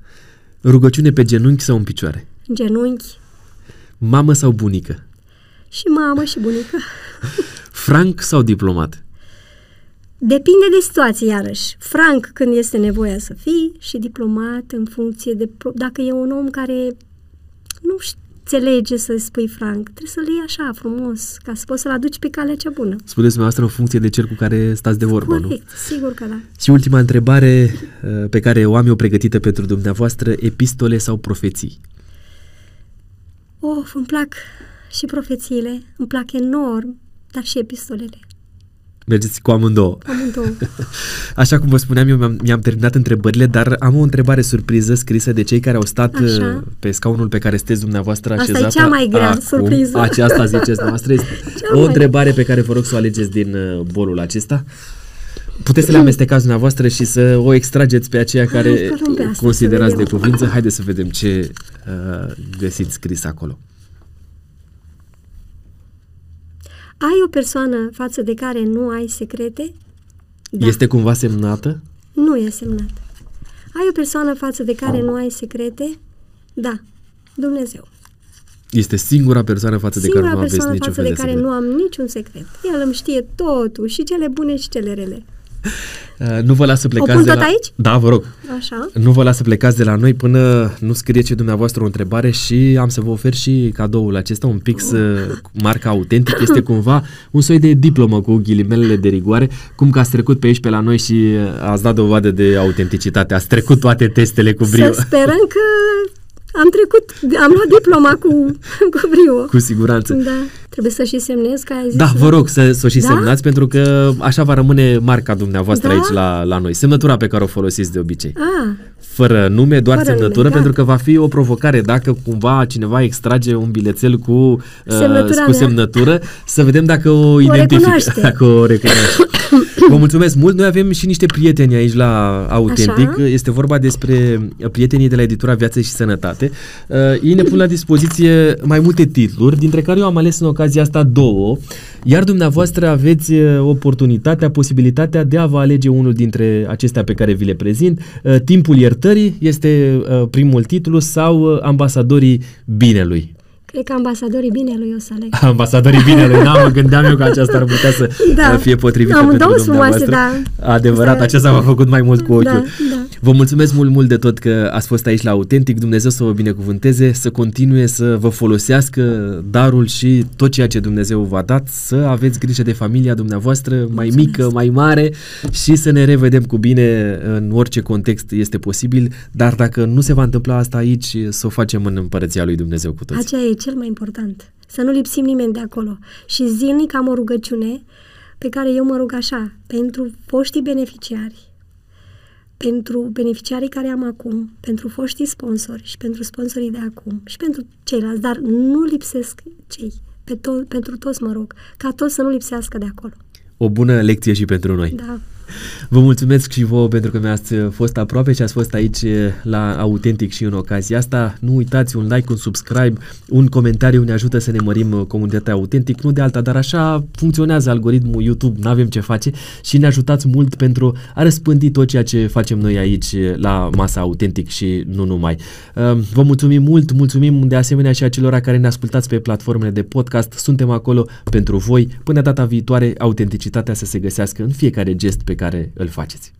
Rugăciune pe genunchi sau în picioare? genunchi Mamă sau bunică? și mamă și bunică. Franc sau diplomat? Depinde de situație, iarăși. Franc când este nevoia să fii și diplomat în funcție de... pro- Dacă e un om care nu înțelege să spui franc, trebuie să-l iei așa, frumos, ca să poți să-l aduci pe calea cea bună. Spuneți dumneavoastră în funcție de cel cu care stați de vorbă, nu? Corect, sigur că da. Și ultima întrebare uh, pe care o am eu pregătită pentru dumneavoastră, epistole sau profeții? Of, îmi plac și profețiile, îmi plac enorm, dar și epistolele. Mergeți cu amândouă. Amândouă. Așa cum vă spuneam, eu mi-am, mi-am terminat întrebările, dar am o întrebare surpriză scrisă de cei care au stat Așa. uh, pe scaunul pe care sunteți dumneavoastră Asta e așezată. cea mai grea acum. surpriză. Aceasta ziceți noastră. Este Cea o mai- întrebare pe care vă rog să o alegeți din uh, bolul acesta. Puteți să le amestecați dumneavoastră și să o extrageți pe aceea care Hai să luăm pe asta, considerați să de vedem. cuvință. Haideți să vedem ce uh, găsiți scris acolo. Ai o persoană față de care nu ai secrete? Da. Este cumva semnată? Nu e semnat. Ai o persoană față de care nu ai secrete? Da. Dumnezeu. Este singura persoană față de care Singura nu aveți persoană niciun față fel de de care secret. nu am niciun secret. El îmi știe totul, și cele bune și cele rele. Uh, nu vă las să plecați pun de tot la... aici? Da, vă rog. Așa? Nu vă las să plecați de la noi până nu scrieți și dumneavoastră o întrebare și am să vă ofer și cadoul acesta, un pix uh, cu marca autentic. Este cumva un soi de diplomă cu ghilimelele de rigoare, cum că ați trecut pe aici pe la noi și uh, ați dat dovadă de autenticitate. Ați trecut toate testele cu brio. Să sperăm că am trecut, am luat diploma cu, cu brio. Cu siguranță. Da. Trebuie să și semnez că ai zis. Da, vă rog să, să o și Da? semnați pentru că așa va rămâne marca dumneavoastră Da? aici la, la noi. Semnătura pe care o folosiți de obicei. Ah, Fără nume, doar Fără semnătură, nume, da. pentru că va fi o provocare dacă cumva cineva extrage un bilețel cu, uh, Semnătura cu mea. semnătură, să vedem dacă o, identifică, recunoaște. dacă o recunoaște. Vă mulțumesc mult. Noi avem și niște prieteni aici la Autentic. Așa. Este vorba despre prietenii de la editura Viață și Sănătate. Uh, ei ne pun la dispoziție mai multe titluri, dintre care eu am ales în ocazia asta două, iar dumneavoastră aveți uh, oportunitatea, posibilitatea de a vă alege unul dintre acestea pe care vi le prezint. Uh, Timpul iertării este uh, primul titlu sau uh, Ambasadorii binelui. Cred că ambasadorii binelui o să aleg. Ambasadorii binelui, da, mă gândeam eu că aceasta ar putea să Da. uh, fie potrivită Amândouă pentru frumoase, dumneavoastră. da. Adevărat, Asta- aceasta m-a făcut mai mult cu ochiul. Da, da. Vă mulțumesc mult, mult de tot că ați fost aici la Autentic. Dumnezeu să vă binecuvânteze, să continue să vă folosească darul și tot ceea ce Dumnezeu v-a dat, să aveți grijă de familia dumneavoastră, mai Mulțumesc. mică, mai mare și să ne revedem cu bine în orice context este posibil, dar dacă nu se va întâmpla asta aici, să o facem în împărăția lui Dumnezeu cu toți. Aceea e cel mai important. Să nu lipsim nimeni de acolo. Și zilnic am o rugăciune pe care eu mă rug așa, pentru foștii beneficiari, pentru beneficiarii care am acum, pentru foștii sponsori și pentru sponsorii de acum și pentru ceilalți, dar nu lipsesc cei. Pe to- pentru toți mă rog, ca toți să nu lipsească de acolo. O bună lecție și pentru noi. Da. Vă mulțumesc și vouă pentru că mi-ați uh, fost aproape și ați fost aici uh, la Autentic și în ocazia asta. Nu uitați un like, un subscribe, un comentariu ne ajută să ne mărim uh, comunitatea Autentic, nu de alta, dar așa funcționează algoritmul YouTube, nu avem ce face și ne ajutați mult pentru a răspândi tot ceea ce facem noi aici uh, la Masa Autentic și nu numai. Uh, Vă mulțumim mult, mulțumim de asemenea și acelora care ne ascultați pe platformele de podcast. Suntem acolo pentru voi. Până data viitoare, autenticitatea să se găsească în fiecare gest pe care îl faceți.